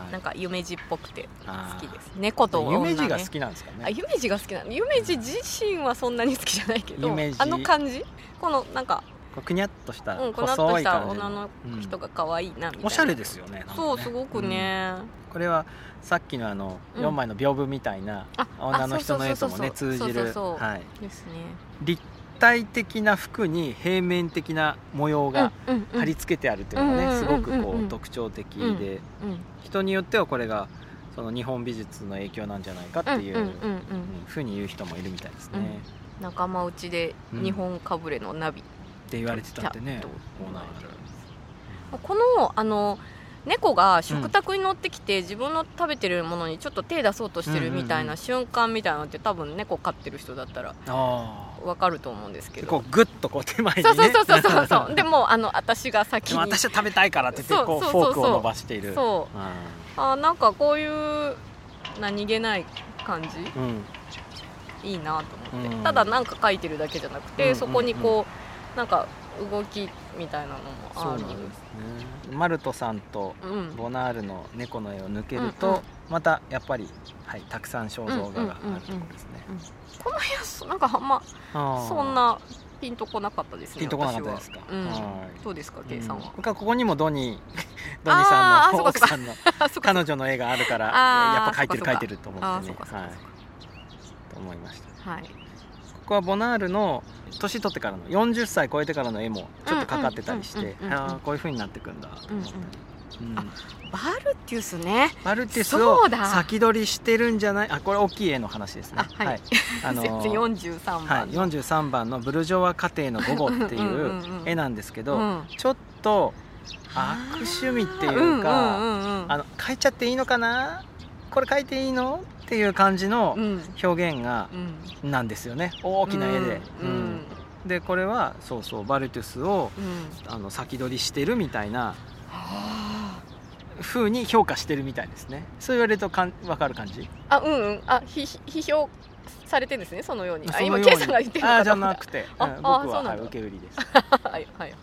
い。なんか夢二っぽくて好きです。猫と女、ね、夢二が好きなんですかね？あ夢二が好きなの？夢二自身はそんなに好きじゃないけどあの感じ？このなんかくにゃっとしたうんこのっと細いした感じ女の人が可愛いなみたいな、おしゃれですよねね。そうすごくね、うん。これはさっきのあのうん。4枚の屏風みたいなあ女の人の絵ともね通じる。ですね。立体的な服に平面的な模様が貼り付けてあるっていうのがねすごくこう特徴的うんでうん。人によってはこれがその日本美術の影響なんじゃないかっていうふうに言う人もいるみたいですね。仲間内で日本かぶれのナビ、って言われてたんでねこのあの猫が食卓に乗ってきて、自分の食べてるものにちょっと手出そうとしてるみたいな瞬間みたいなのって多分猫飼ってる人だったらあわかると思うんですけあど。こうグッとこう手前にね。そうそうそうそうそう。でもあの私が先に。私は食べたいからって言ってこうフォークを伸ばしている。そうあなんかこういう何気ない感じ。うん。うんいいなと思って、うん。ただなんか書いてるだけじゃなくて、うんそこにこうなんか動きみたいなのもあるそうなんですね。マルトさんとうん。ボナールの猫の絵を抜けるうんうん。とまたやっぱり、はい、たくさん肖像画があるところですねこの部屋そなんかあんまそんなピンとこなかったですねピンとこなかったですか？うん。はい。どうですか K さんは、僕はここにもドニードニーあさんの奥さんの 彼女の絵があるからやっぱ描いてる描いてると思あってねはい。と思いました。はい。ここはボナールの年取ってからの40歳超えてからの絵もちょっとかかってたりしてああこういう風になってくんだと思ったりうん。バルティウスね。バルティスそを先取りしてるんじゃない？あこれ大きい絵の話ですね。あはい。あの 全然43番、はい、43番の「ブルジョワ家庭の午後」っていう絵なんですけど、うん。ちょっと悪趣味っていうか、あの書いちゃっていいのかな？これ書いていいの？っていう感じのうん。表現がうん。なんですよね。大きな絵で、うんうん。でこれはそうそうバルテュスをうん。あの先取りしてるみたいなは風に評価してるみたいですね。そう言われるとかん分かる感じ？ああうんうん。あひひ批評されてるんですねそのように。あ今ケイさんが言ってるのかあじゃなくて、あうんあ僕は、はい、そうなんだ。受け売りです。はいはいはい。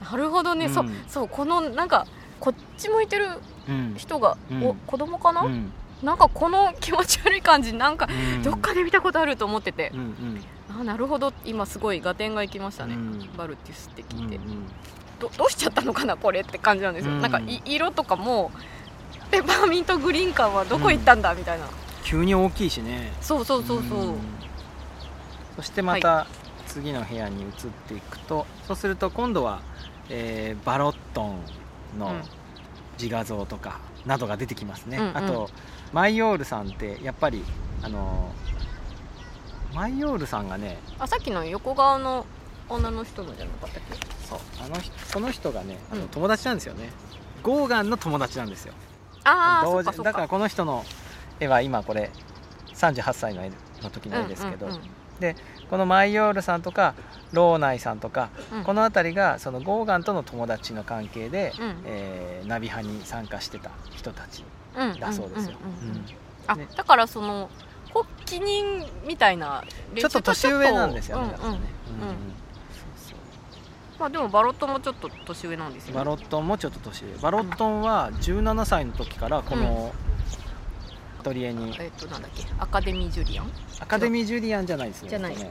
なるほどね、うん。そうそうこのなんかこっち向いてるうん。人が、うん。お子供かな、うん。なんかこの気持ち悪い感じなんかうん。どっかで見たことあると思ってて。う、んうん。あなるほど。今すごい合点がいきましたね、うん。バルティスってうん聞いて、どどうしちゃったのかなこれって感じなんですよ、うん。なんかい色とかもペパーミントグリーン感はどこ行ったんだみたいな、急に大きいしね。そうそうそうそう、ん。そしてまた次の部屋に移っていくと、そうすると今度は、えーバロットンのうん。自画像とかなどが出てきますね、うんうん。あとマイオールさんってやっぱりあのマイオールさんがねあさっきの横側の女の人のじゃなかったっけ？そう。あの人その人がねあのうん。友達なんですよね、ゴーガンの友達なんですよ。ああだからこの人の絵は今これ38歳の絵の時の絵ですけど、うんうんこのマイオールさんとかローナイさんとか、うん。この辺りがそのゴーガンとの友達の関係で、うん。えーナビ派に参加してた人たちうんだそうですよ、うんうんうんうんあね。だからその発起人みたいなちょっと年上なんですよね、うんうんだからね、うんまあでもバロットもちょっと年上なんですよね。バロットンもちょっと年上。バロットンは17歳の時からこのアトリエに、えっとなんだっけ？アカデミージュリアン？アカデミージュリアンじゃないですね。じゃない。えっと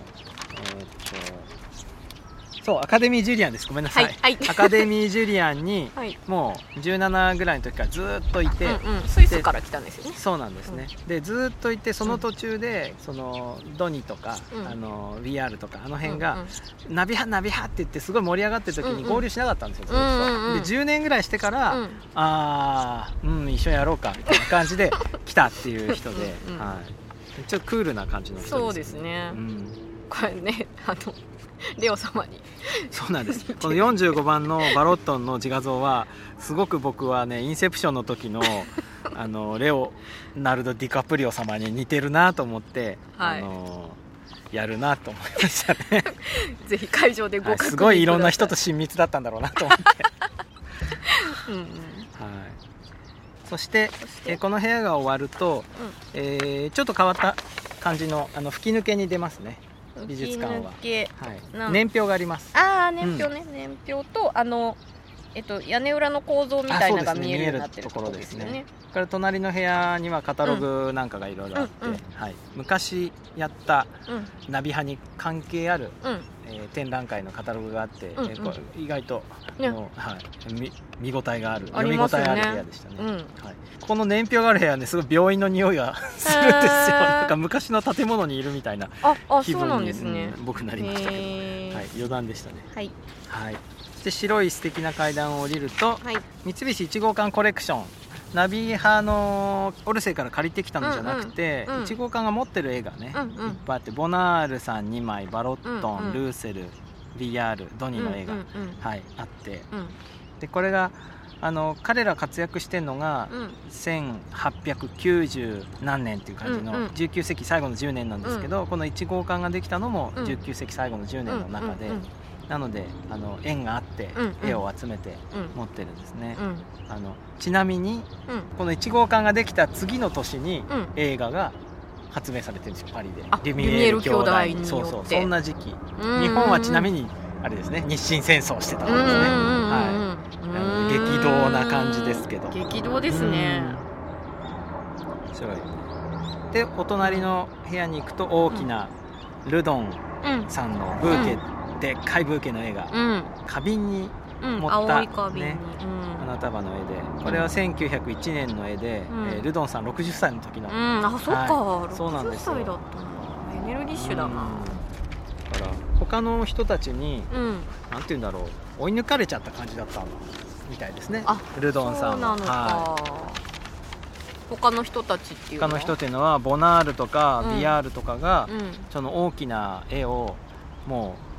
そうアカデミージュリアンです。ごめんなさい、はいはい。アカデミージュリアンに はい。もう17ぐらいの時からずーっといて、うんうん、スイスから来たんですよね。そうなんですね、でずーっといてその途中で、そのドニとか、うん。あの VR とかあの辺が、うんナビハナビハって言ってすごい盛り上がってる時にうんうん。合流しなかったんですよ、うんうんうん。で10年ぐらいしてから、うん。ああうん一緒にやろうかみたいな感じで 来たっていう人でうんうん。はい、ちょっとクールな感じの人です、そうですね。うん、これねあのレオ様に。そうなんです。この45番のバロットンの自画像はすごく僕はねインセプションの時の あのレオナルド・ディカプリオ様に似てるなと思って、はい。あのやるなと思いましたね。ぜひ会場でご確認はいすごいいろんな人とく親密だったんだろうなと思って、うんうん。はい、そしてそえーこの部屋が終わると、えーちょっと変わった感じのあの吹き抜けに出ますね、うん美術館は。はい。な、年表があります。ああ年表ね、年表とあのえっと屋根裏の構造みたいなのが見えるようになってるところですね。これ隣の部屋にはカタログなんかがいろいろあって、うんうん。はい、昔やったうん。ナビ派に関係ある、うん。えー展覧会のカタログがあって、うんうん。え意外と、ね。はい、見見応えがある。読み応えある部屋でしたね、うん。はい、この年表がある部屋ねすごい病院の匂いが するんですよ。なんか昔の建物にいるみたいな気分にねうん僕なりましたけど、はい、余談でしたね。はい。はいそして白い素敵な階段を降りると、はい。三菱1号館コレクションナビ派のオルセイから借りてきたのじゃなくて、うんうんうん1号館が持ってる絵がね、うんうん。いっぱいあってボナールさん2枚バロットン、うんうんルーセル VR ドニーの絵が、うんうんはい、あって。うん。でこれがあの彼ら活躍してるのが、うん。1890何年っていう感じの、うんうん。19世紀最後の10年なんですけど、この1号館ができたのもうん。19世紀最後の10年の中で、うんうんなのであの縁があって絵を集めてうん。持ってるんですね、うん。あのちなみにうん。この1号館ができた次の年にうん。映画が発明されてるんですよパリで。あリュミエール兄弟によって。そうそうそんな時期。うん。日本はちなみにあれですね日清戦争してたうんですねはうんあの激動な感じですけど。激動ですね。うん。すごい。でお隣の部屋に行くと大きなルドンうんさんのブーケ、でっかいブーケの絵がうん。花瓶にうん持ったねうん。花束の絵でこれは1901年の絵で、うん。えールドンさん60歳の時の、うん、あ、そっか、はい。そうなんですよ。60歳だったなエネルギッシュだな。うん。だから他の人たちにうん、なんて言うんだろう。追い抜かれちゃった感じだったんみたいですね。あルドンさそうんなのか、は他の人たちっていうのは？他の人っていうのはボナールとかうん。ビアールとかが、うん。その大きな絵をもう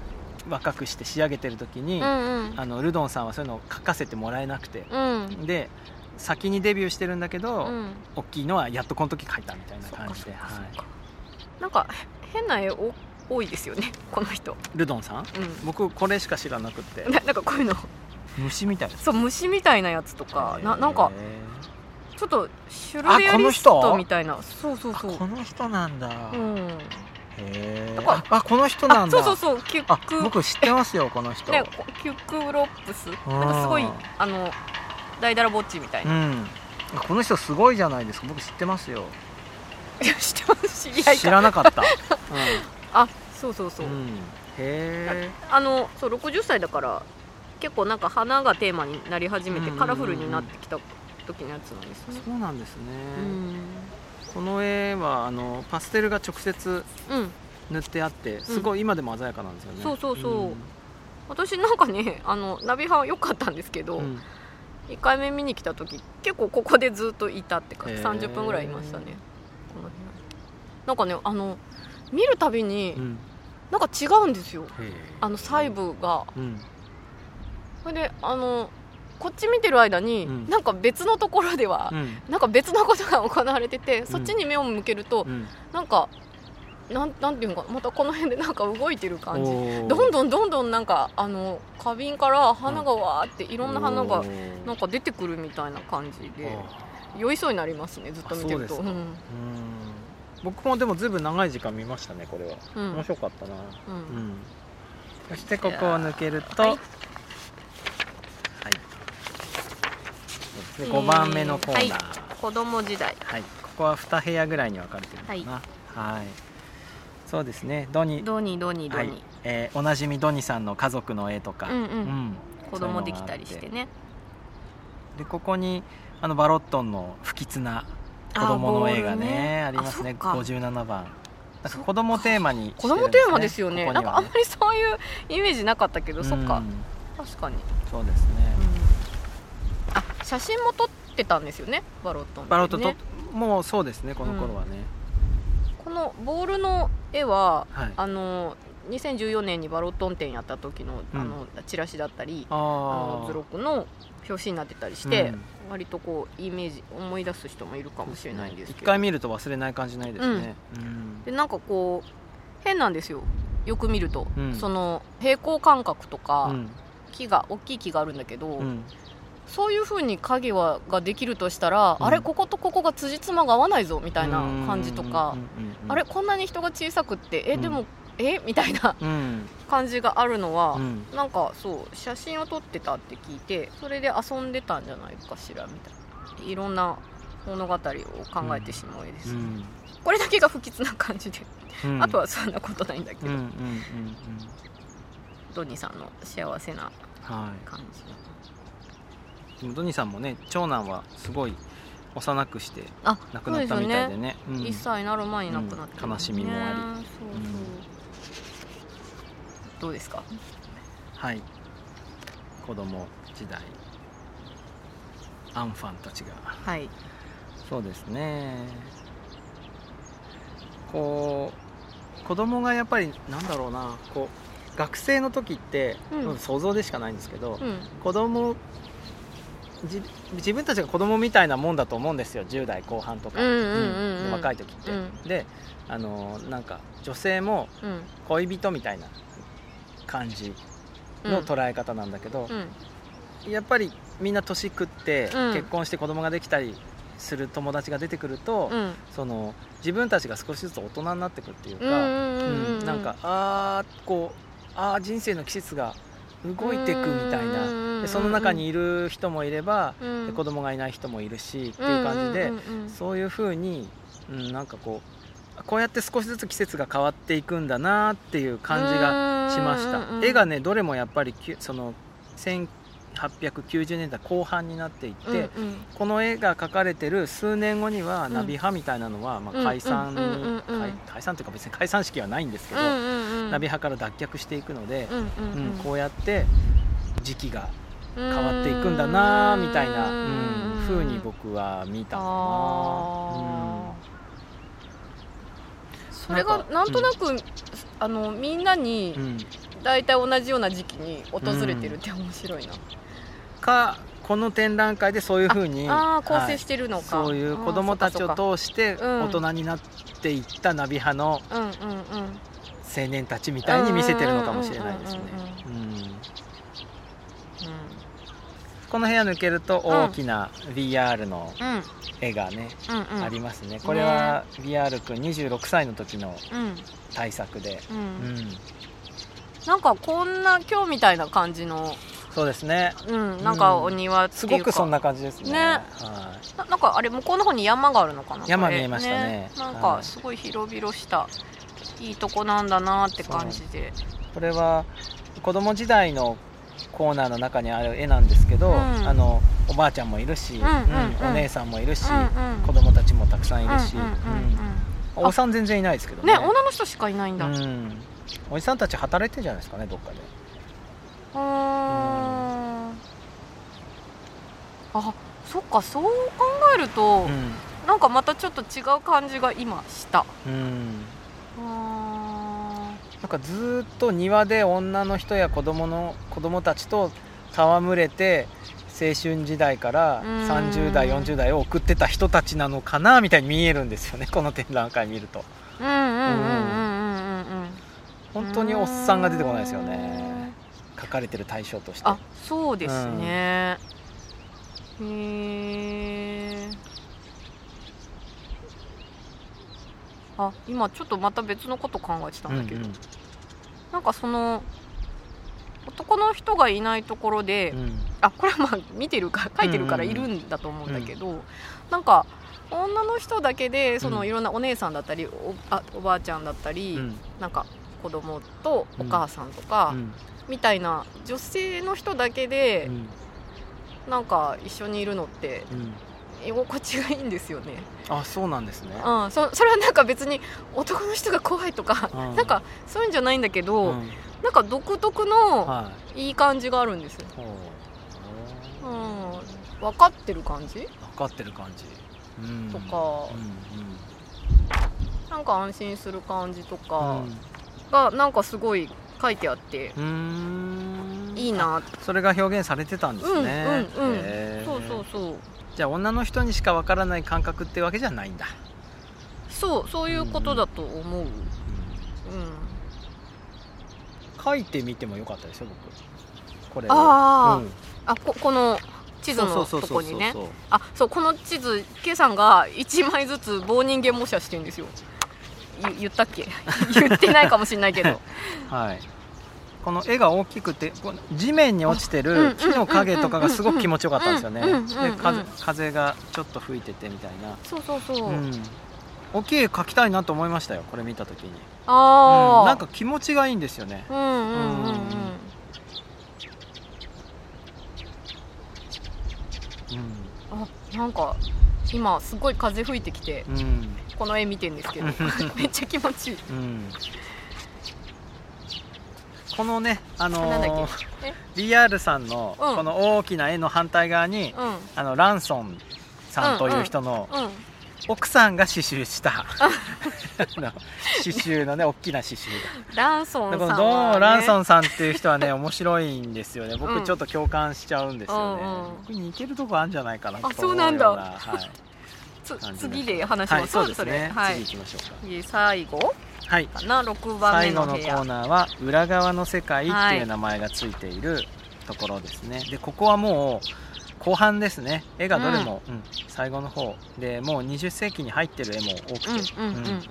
若くして仕上げてる時に、うんうん。あのルドンさんはそういうのを描かせてもらえなくて、うん。で先にデビューしてるんだけど、うん。大きいのはやっとこの時描いたみたいな感じで、はい。かなんか変な絵お多いですよね この人。ルドンさん？う僕これしか知らなくって。んな なんかこういうの。虫みたいですそう虫みたいなやつとか。ななんかちょっとシュルレアリスト人みたいな。そうそうあそう。この人なんだ、うんへえだからああこの人なんだ。あそうそうそうキュあック。僕知ってますよこの人、ねこキュックロップス。なんかすごいあの大だらぼっちみたいうな、んこの人すごいじゃないですか。僕知ってますよ。いや知ってます知らなかった、あそうそうそう。う、ん。うん、へえあのそう60歳だから結構なんか花がテーマになり始めてうんうんうん。うんカラフルになってきた時のやつなんですね。そうなんですね、うんこの絵はあのパステルが直接うん。塗ってあってすごい今でも鮮やかなんですよね、そうそうそう。私なんかね あのナビ派は良かったんですけど、うん。1回目見に来た時結構ここでずっといたってかへー。30分ぐらいいましたね。この辺。なんかねあの見るたびにうん。なんか違うんですよ。あの細部が。うん。それであのこっち見てる間に、うん。なんか別のところではう、ん。なんか別のことが行われてて、そっちに目を向けると、うん。なんかなんなんていうのかなまたこの辺で なんか動いてる感じ。どんどんどんどんなんかあの花瓶から花がわーっていろんな花がなんか出てくるみたいな感じであ。酔いそうになりますねずっと見てると。うん。僕もでもずいぶん長い時間見ましたねこれは、うん。面白かったな、うん。うん。そしてここを抜けるとははいい、そうですね5番目のコーナー、子供時代。はい、ここは2部屋ぐらいに分かれてるのかな。はい、そうですね。ドニドニードニードはい。ニー、えーおなじみドニさんの家族の絵とか、うんうん。うん。子供できたりしてね。でここにあのバロットンの不吉な子供の絵がねありますね。あそっか。57番。なんか子供テーマにして子供テーマですよね。ここにはなんかあんまりそういうイメージなかったけど、そっか。うん確かに、そうですね、うん。あ写真も撮ってたんですよね？バロットンね。バロットともうそうですねこの頃はね、このボールの絵ははい。あの2014年にバロットン展やった時の,、うん。あのチラシだったりああのあ図録の表紙になってたりして、うん割とこうイメージ思い出す人もいるかもしれないんですけど。一回見ると忘れない感じないですね、うん。でなんかこう変なんですよ。よく見ると、うん。その平行感覚とか、うん。木が大きい木があるんだけど、うんそういう風に影はができるとしたら、うん。あれこことここが辻褄が合わないぞみたいな感じとか、あれこんなに人が小さくってえうん。でも、えみたいなうん。感じがあるのは、うん。なんかそう写真を撮ってたって聞いてそれで遊んでたんじゃないかしらみたいな。いろんな物語を考えてしまう絵です、うん。これだけが不吉な感じで、うん。あとはそんなことないんだけど、うんうんうんうんドニーさんの幸せなはい。感じ。でもドニーさんもね長男はすごい幼くしてあ亡くなったみたいでね。うん。1歳になる前に亡くなってるうん。悲しみもあり。そうそう、うん。どうですか？はい。子供時代。アンファンたちが。はい。そうですね。こう子供がやっぱりなんだろうな。こう学生の時って、うん。想像でしかないんですけど、うん。子供じ自分たちが子供みたいなもんだと思うんですよ。10代後半とか、若い時って、うん。であのなんか女性もうん。恋人みたいな感じの捉え方なんだけど、うん。やっぱりみんな年食ってうん。結婚して子供ができたりする友達が出てくると、うん。その自分たちが少しずつ大人になってくっていうか、うん。なんかあーこうあー人生の季節が動いてくみたいな。でその中にいる人もいれば、うん。で子供がいない人もいるしっていう感じで、そういうふうに、うん、なんかこうこうやって少しずつ季節が変わっていくんだなっていう感じがしました、絵がねどれもやっぱりその1890年代後半になっていって、うんうん。この絵が描かれてる数年後には、うん。ナビ派みたいなのは、まうんあ、解散に、うんうんうんうん。解解散というか別に解散式はないんですけど、うんうんうん。ナビ派から脱却していくので、うんうんうん。うんこうやって時期が変わっていくんだなみたいな、ううんん、風に僕は見たかな、それがなんとなく、あのみんなにうんうん。大体同じような時期に訪れてるって面白いな、かこの展覧会でそういう風にああ構はい成してるのか、そういう子供たちを通してうん。大人になっていったナビ派の青年たちみたいに見せてるのかもしれないですね。この部屋抜けると大きな VR の絵がね、ありますね。これは VR 君26歳の時のうん。対策で、ううんん、なんかこんな今日みたいな感じのそうですね。うんなんかお庭っていうか、すごくそんな感じですね。ね。はななんかあれ向こうの方に山があるのかな山見えましたね。なんはい。かすごい広々したいいとこなんだなって感じで。い、これは子供時代のコーナーの中にある絵なんですけど、うん。あのおばあちゃんもいるし、んうんうん。お姉さんもいるし、うんうん。子供たちもたくさんいるし、お子さん全然いないですけどうんね女の人しかいないんだ、おじさんたち働いてるんじゃないですかねどっかでーん。あそっかそう考えると、うん、なんかまたちょっと違う感じが今した。うん、あなんかずーっと庭で女の人や子供の子供たちと戯れて青春時代からうん。30代40代を送ってた人たちなのかなみたいに見えるんですよねこの展覧会見ると。本当におっさんが出てこないですよね書かれてる対象として。あそうですね、へえあ今ちょっとまた別のこと考えてたんだけど、うんなんかその男の人がいないところで、うん。うんあこれはまあ見てるか書いてるからいるんだと思うんだけど、なんか女の人だけでそのうん。いろんなお姉さんだったりおあおばあちゃんだったり、うん。なんか子供とお母さんとか、うん。みたいな女性の人だけでうん。なんか一緒にいるのってうん。居心地がいいんですよね、あそうなんですね。うん、そそれはなんか別に男の人が怖いとか、うん。なんかそういうんじゃないんだけど、うん。なんか独特のはい。いい感じがあるんですよ、ほう。うん、分かってる感じ？分かってる感じ、うん、とか。うんなんか安心する感じとうかんがなんかすごい書いてあっていいな。それが表現されてたんですね、うんうんうん。そうそうそう。じゃあ女の人にしかわからない感覚ってわけじゃないんだ、そうそういうことだと思う、うん。書いてみてもよかったですよ僕。これを。あー。うん。あここの地図のとこにね。あそうこの地図 K さんが1枚ずつ棒人間模写してるんですよ。ゆ言ったっけ？言ってないかもしれないけど。はい。この絵が大きくて地面に落ちてる木の影とかがすごく気持ちよかったんですよね。風がちょっと吹いててみたいな。そうそうそう、うん。大きい絵描きたいなと思いましたよこれ見た時に、ああ、うん。なんか気持ちがいいんですよね。うんうんうん。うん。うん。あなんか今すごい風吹いてきてうん、うんこの絵見てんですけど めっちゃ気持ちいい。うん。このねあのーけ？え？BR さんのうん。この大きな絵の反対側に、うん。あのランソンさんという人のうん奥さんが刺繍した。刺繍のね大きな刺繍ランソンがさんは、でこのドね、ランソンさんっていう人はね面白いんですよね。うん。僕ちょっと共感しちゃうんですよね、うんうん。僕に似てるとこあるんじゃないかなとあ思そうなんだ。はい、次で話します、はい、そうですね、はい。次行きましょうで最後。かはい。かな？6番目最後のコーナーは「裏側の世界」っていう名前がついているところですね、でここはもう後半ですね。絵がどれも、うん。最後の方。でもう20世紀に入ってる絵も多くて、うんうんうんうん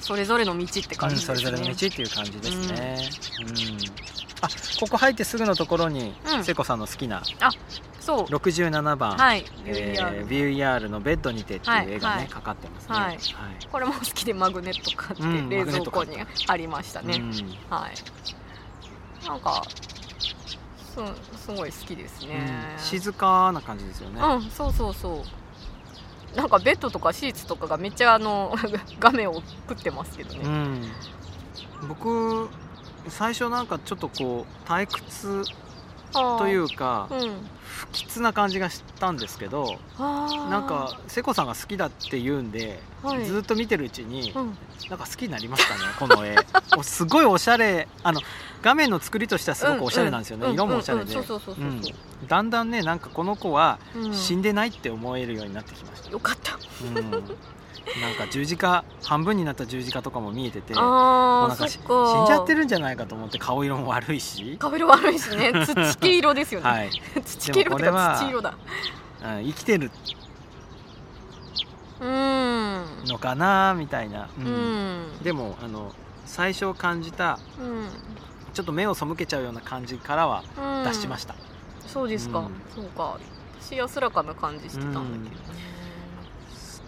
それぞれの道って感じですね、うんそれぞれの道っていう感じですね、うん。あここ入ってすぐのところに、うん。聖子さんの好きなそう。67番、はい。えー、VUR の「ベッドにて」っていう絵がね、はいはい。かかってますね。はい。これも好きでマグネット買ってうん冷蔵庫にありましたね、うん。はい。なんかすすごい好きですね、うん静かな感じですよね、うんそうそうそう。なんかベッドとかシーツとかがめっちゃあの 画面を食ってますけどね、うん、僕最初なんかちょっとこう退屈といううかうん。不吉な感じがしたんですけどなんか瀬子さんが好きだって言うんで、はい。ずっと見てるうちに、うん。なんか好きになりましたねこの絵。おすごいおしゃれあの画面の作りとしてはすごくおしゃれなんですよね、うん色もおしゃれで、だんだんねなんかこの子はうん。死んでないって思えるようになってきました、よかった。うん、なんか十字架半分になった十字架とかも見えててもあなんか死んじゃってるんじゃないかと思って顔色も悪いし、顔色悪いしね。土黄色ですよね、はい、土黄色ってでもこれはか土色だ。うん生きてるうん。のかなみたいな、ううん。んでもあの最初感じたうん。ちょっと目を背けちゃうような感じからはうん。出しました、そうですか、うん。そうか。私安らかな感じしてたんだけど。ね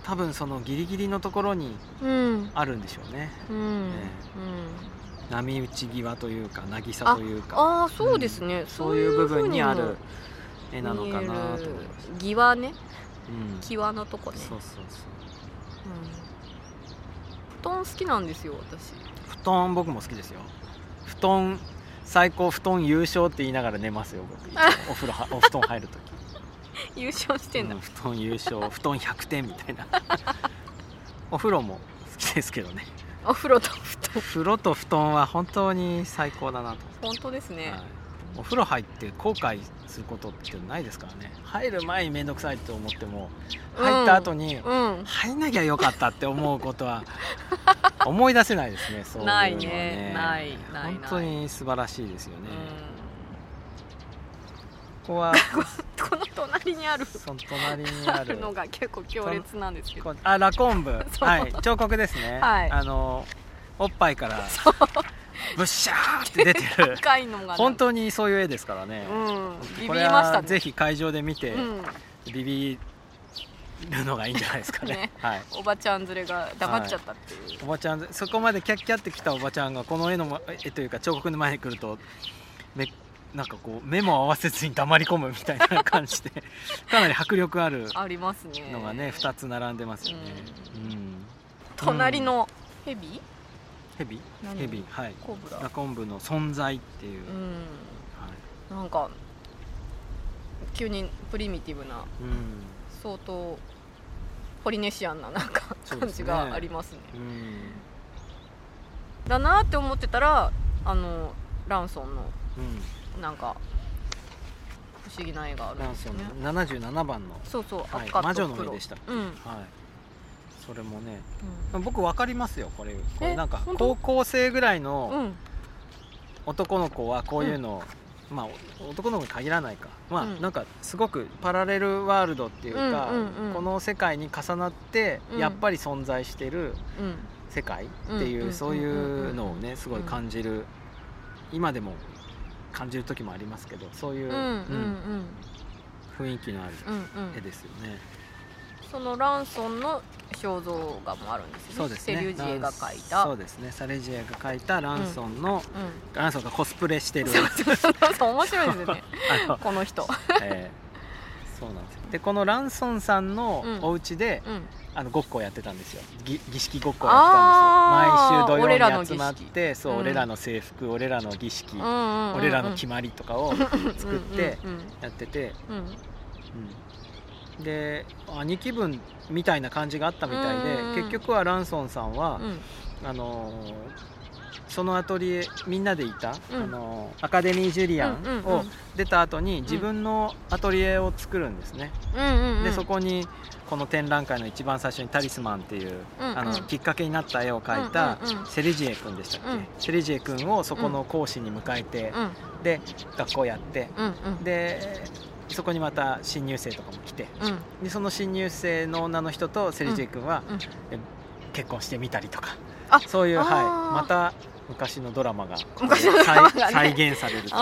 多分そのギリギリのところにうん。あるんでしょうね。うん、うん。ね波打ち際というか渚というか。ああそうですね、そういう部分にある絵絵なのかなと。思います、際ね。うん、際のとこね。そうそうそう。布団好きなんですよ私。布団僕も好きですよ。布団最高布団優勝って言いながら寝ますよ僕。お風呂はお布団入るとき 優勝してんだ、布団優勝布団100点みたいな。お風呂も好きですけどね。お風呂と布団。風呂と布団は本当に最高だなと、本当ですね、はい。お風呂入って後悔することってないですからね。入る前に面倒くさいって思ってもうん入った後に、うん入んなきゃよかったって思うことは 思い出せないですね。そういうのはないね。ないないない。本当に素晴らしいですよね、うここは。ん この隣にある。その隣にある。のが結構強烈なんですけど。こあラコンブ。はい。彫刻ですね、はい。あのおっぱいからブッシャーって出てる。赤いのが。本当にそういう絵ですからね、うん。ビビりましたね。ぜひ会場で見て、うん。ビビるのがいいんじゃないですかね。ね。はい。おばちゃん連れが黙っちゃったっていう、おばちゃんそこまでキャッキャってきたおばちゃんがこの絵の絵というか彫刻の前に来るとめなんかこう目も合わせずに黙り込むみたいな感じで かなり迫力あるありますね。のがね2つ並んでますよね、うん。隣のヘビヘビ何？ヘビはい。ララ。コンブの存在っていう、うん。はい。なんか急にプリミティブなうん。相当ポリネシアンななんか感じがありますね。うん。だなって思ってたらあのランソンのうんなんか不思議な絵があるんですよね。の77番の、そうそう、はい魔女黒の絵でしたっけ？うん、うん。はい。それもね僕分かりますよこれ。これえなんか高校生ぐらいうん。の男の子はこういうの、まあお男の子に限らないか。まあ、うん。なんかすごくパラレルワールドっていうか、うんうんうん。この世界に重なってうん。やっぱり存在してるうん。世界っていう、うんうんそういうのをうんねすごい感じる、今でも感じる時もありますけどそういう、うんうんうん。うん雰囲気のあるうんうん絵ですよね、そのランソンの肖像画もあるんですよね。そうですね。セリュジエが描いた。そうですね。サレジエが描いたランソンの、うんランソンがコスプレしてる。そうそうそう面白いですよね。あのこの人。えーそうなんですよ。でこのランソンさんのうん。お家で、うんあのごっこをやってたんですよ。ぎ儀式ごっこをやってたんですよ。毎週土曜に集まってそう、うん。俺らの制服俺らの儀式、うんうんうんうん。俺らの決まりとかを作ってやってて、うん。うん。うんで兄貴分みたいな感じがあったみたいで、うん。結局はランソンさんは、うん。あのーそのアトリエみんなでいた、うん。あのーアカデミージュリアンをうん出た後に自分のアトリエを作るんですね、でそこにこの展覧会の一番最初に「タリスマン」っていう、うんうん。あのきっかけになった絵を描いたセリジエ君でしたっけ、うん。セリジエ君をそこの講師に迎えて、うん。で学校やって、うんうん。でそこにまた新入生とかも来てうん。でその新入生の女の人とセリジエ君は、結婚してみたりとか。あそういう、はい、また昔のドラマが再再現されると。で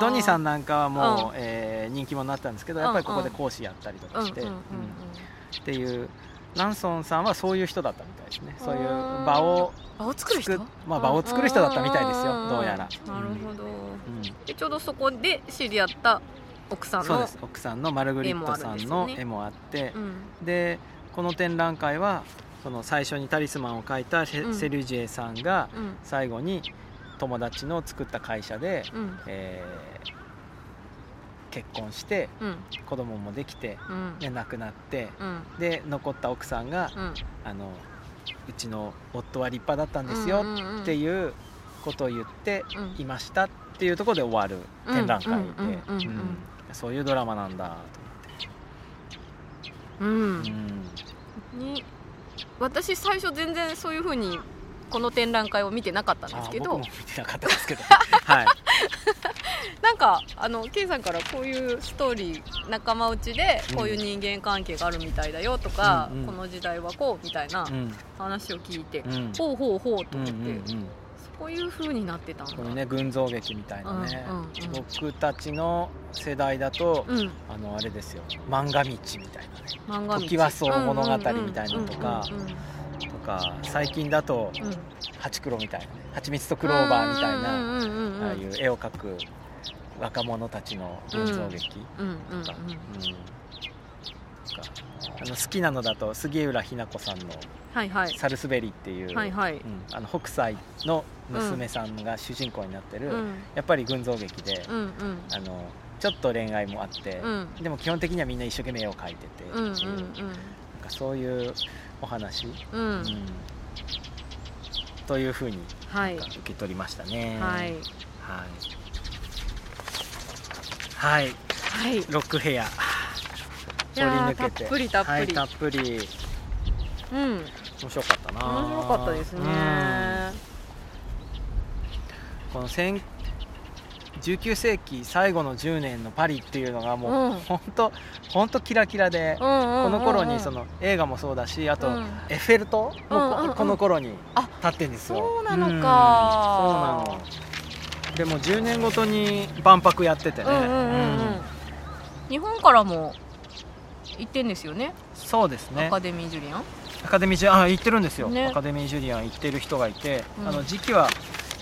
ドニーさんなんかはもう、うん。えー人気者になったんですけどやっぱりここで講師やったりとかして、っていうランソンさんはそういう人だったみたいですね。そういううん場を場を作る人？作まあ場を作る人だったみたいですよどうやら。なるほど。うん。でちょうどそこで知り合った奥さんのそうです。奥さんのマルグリットさんの絵絵もあって。うん。でこの展覧会はその最初にタリスマンを描いたセ,、うん。セリュジエさんがうん。最後に友達の作った会社で、うん。えー結婚してうん。子供もできてうん。で亡くなってうん。で残った奥さんがうん。あのうちの夫は立派だったんですよってういうことを言ってん。いましたっていうところで終わる展覧会で。うんうんうんうんうん。うん。そういうドラマなんだうんと思って、うん。に私最初全然そういうふうにこの展覧会を見てなかったんですけど。見てなかったですけど。はい。なんかあの K さんからこういうストーリー仲間内でこういう人間関係があるみたいだよとか、うんうん。この時代はこうみたいなうん。話を聞いて、うん。ほうほうほうとうんう思って、んうんそういう風になってたんだ。これね群像劇みたいなね、うんうんうん。僕たちの世代だと、うん。あのあれですよ。漫画道みたいなね。漫画道。トキワ荘物語みたいなのとかうんうんうんとか最近だとうん。うんハチクロみたいなね蜂蜜とクローバーみたいなうんうんうんうんああいう絵を描く若者たちの群像劇うんうんうんとか、うん。とかあの好きなのだと杉浦日奈子さんのはいはい「サルスベリ」っていう、はいはい。うんあの北斎の娘さんが主人公になってる、うん。やっぱり群像劇で、うんうん。あのちょっと恋愛もあって、うん。でも基本的にはみんな一生懸命絵を描いてて、うんうんなんかそういうお話、うん。うん。うんというふうにはい。受け取りましたね。はい。はい。はい、はい。ロックヘア。り抜けて。たっぷりたっぷり。はい、たっぷり。うん。面白かったな。面白かったですね。うん。この千19世紀最後の10年のパリっていうのがもう、うん。本当本当キラキラで、うんうんうんうん。この頃にその映画もそうだしあと、うん。エッフェル塔もこ,、うんうんうん。この頃にあ立ってんですよ。そうなのか。うん。そうなの。でも10年ごとに万博やっててね、うんうんうんうん。うん。日本からも行ってんですよね？そうですね。アカデミージュリアン？アカデミージュあ行ってるんですよ、ね。アカデミージュリアン行ってる人がいて、うん。あの時期は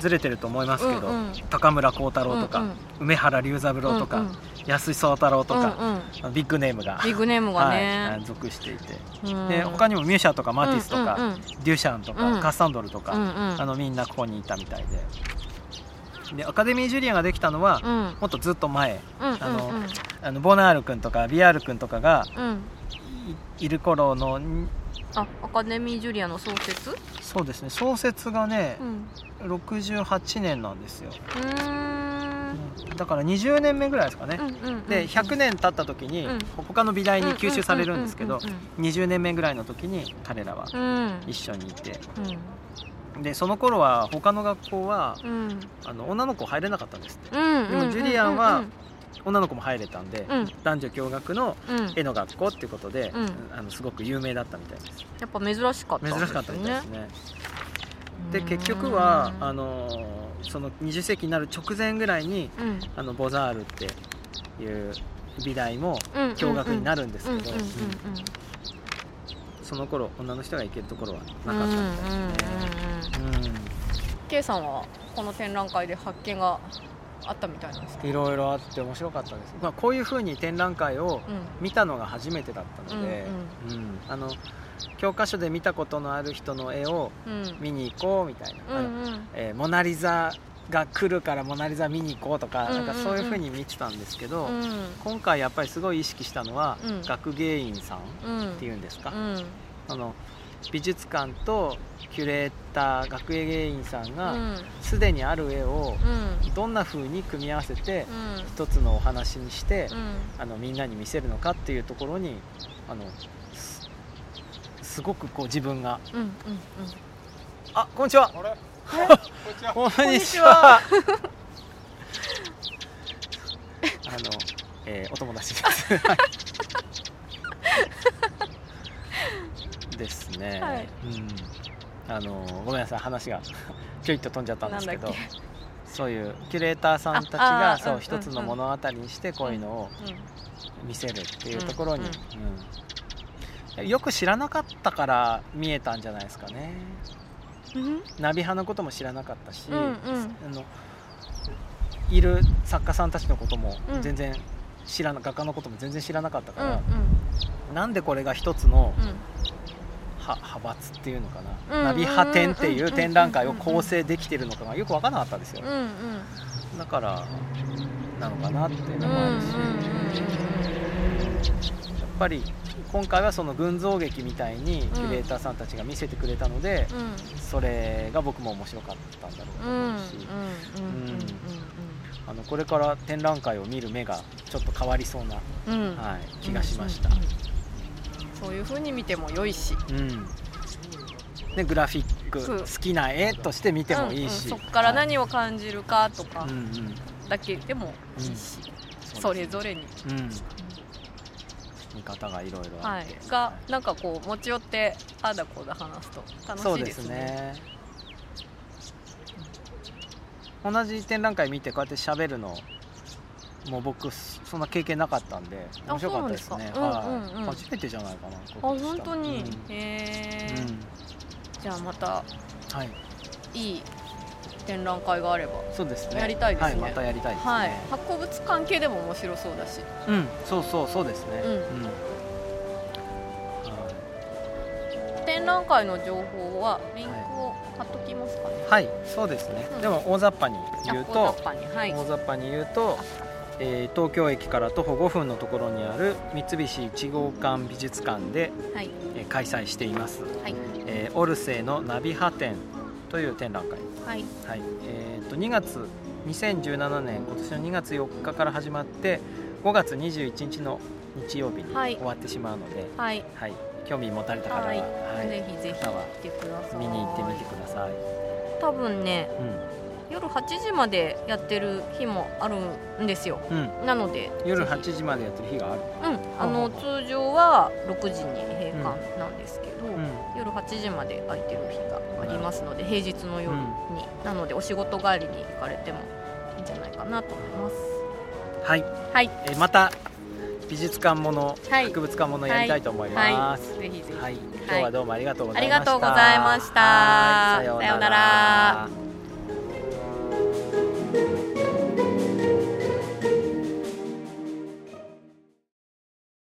ずれてると思いますけど、うんうん。高村光太郎とか、うんうん。梅原龍三郎とか、うんうん。安井壮太郎とか、うんうん。ビッグネームがビッグネームがはいね、属していて、うん。で他にもミューシャとかマティスとか、うんうんデュシャンとか、うん。カッサンドルとか、うんうん。あのみんなここにいたみたいででアカデミージュリアンができたのは、うん。もっとずっと前。うんうんあのあのボナール君とかビアール君とかがいいる頃のんあアカデミージュリアの創設？そうですね。創設がねう、ん。68年なんですよ、だから20年目ぐらいですかね、うんうんうん。で100年経った時に、うん。他の美大に吸収されるんですけどうんうん20年目ぐらいの時に彼らはうん。一緒にいて。うんでその頃は他の学校はうん。あの女の子入れなかったんですって。うんでもジュリアンは女の子も入れたんで、うん。男女共学のうん。絵の学校っていうことで、うん。あのすごく有名だったみたいです。やっぱ珍しかったね。珍しかったみたいですね。で結局はあのその20世紀になる直前ぐらいにうん。あのボザールっていう美大もうん共学になるんですけど、その頃女の人が行けるところはなうんかったみたいうんうんうんで。すね、K さんはこの展覧会で発見があったみたいなんですうんいろいろあって面白かったです、まあ、こういうふうに展覧会を見たのが初めてだったので、うんあの教科書で見たことのある人の絵をうん。うん見に行こうみたいな、うんうん。えーモナ・リザが来るからモナ・リザ見に行こうとか,、うんうんうん。なんかそういうふうに見てたんですけど、うん。今回やっぱりすごい意識したのは、うん。学芸員さんうんっていうんですか、うん。あの美術館とキュレーター学芸員さんうがん。すでにある絵をうん。どんな風に組み合わせてうん。一つのお話にしてうん。あのみんなに見せるのかっていうところにあのすすごくこう自分がうんうんうんあこんにちは！あれ？こんににちちは。はあの、えーお友達です。はい。ですね、はい。うん。あのごめんなさい話がちょいっと飛んじゃったんですけどそういうキュレーターさんたちがそう一つの物語にしてこういうのを見せるっていうところに、うんよく知らなかったから見えたんじゃないですかね。うんうんナビ派のことも知らなかったし、うんうん。あのいる作家さんたちのこともうん。全然知らな、画家のことも全然知らなかったかうんら、なんでこれが一つのうん。は派閥っていうのかな、うん。ナビ派展っていう展覧会をうん構成できてるのかがよく分からなかったですよ、うんうん。だからなのかなっていううんのもあるし、やっぱり今回はその群像劇みたいにキュレーターさんたちが見せてくれたので、うん。うんそれが僕も面白かったんだろうと思うし、これから展覧会を見る目がちょっと変わりそうな、はい、気がしました。そういう風に見ても良いし。うん。でグラフィック好きな絵として見てもいいし、そっから何を感じるかとかだけでもいいし、うそれぞれに、うん見方がいろいろあはい。って、、がなんかこう持ち寄ってああだこうだ話すと楽しいですすね。ね同じ展覧会見てこうやって喋るのもう僕そんな経験なかったんであ面白かったですね。初めてじゃないかなあ本当に、うん。へえ、うん。じゃあまたはい。いい展覧会があれば。そうですね。やりたいですね。はいまたやりたいですね、はい。博物館系でも面白そうだし。うんそうそうそうですね。うん。うん。展覧会の情報はリンクを貼っときますかね、はい、はい、そうですね、うん。でも大雑把に言うあと大雑把にはい。大雑把に言うと、えー東京駅から徒歩5分のところにある三菱一号館美術館で、はい。えー開催しています、はい。えーオルセーのナビハ展という展覧会、はい。はい。えー、と2月2017年今年の2月4日から始まって5月21日の日曜日にはい。終わってしまうので、はい。はい。興味持たれた方は、はい。はい。ぜひぜひ来てください。見に行ってみてください、多分ねう夜8時までやってる日もあるんですよ。んうん、なので夜ぜひ。8時までやってる日がある、うん。あの通常は6時に閉館なんですけど、うん。夜8時まで空いてる日がありますので平日の夜に、うん。なのでお仕事帰りに行かれてもいいんじゃないかなと思います。はい、はい。えーまた美術館もの、はい。博物館ものやりたいと思います、ぜひぜひ、はい、今日はどうもありがとうございありました。がとうございました。はい。さようなら。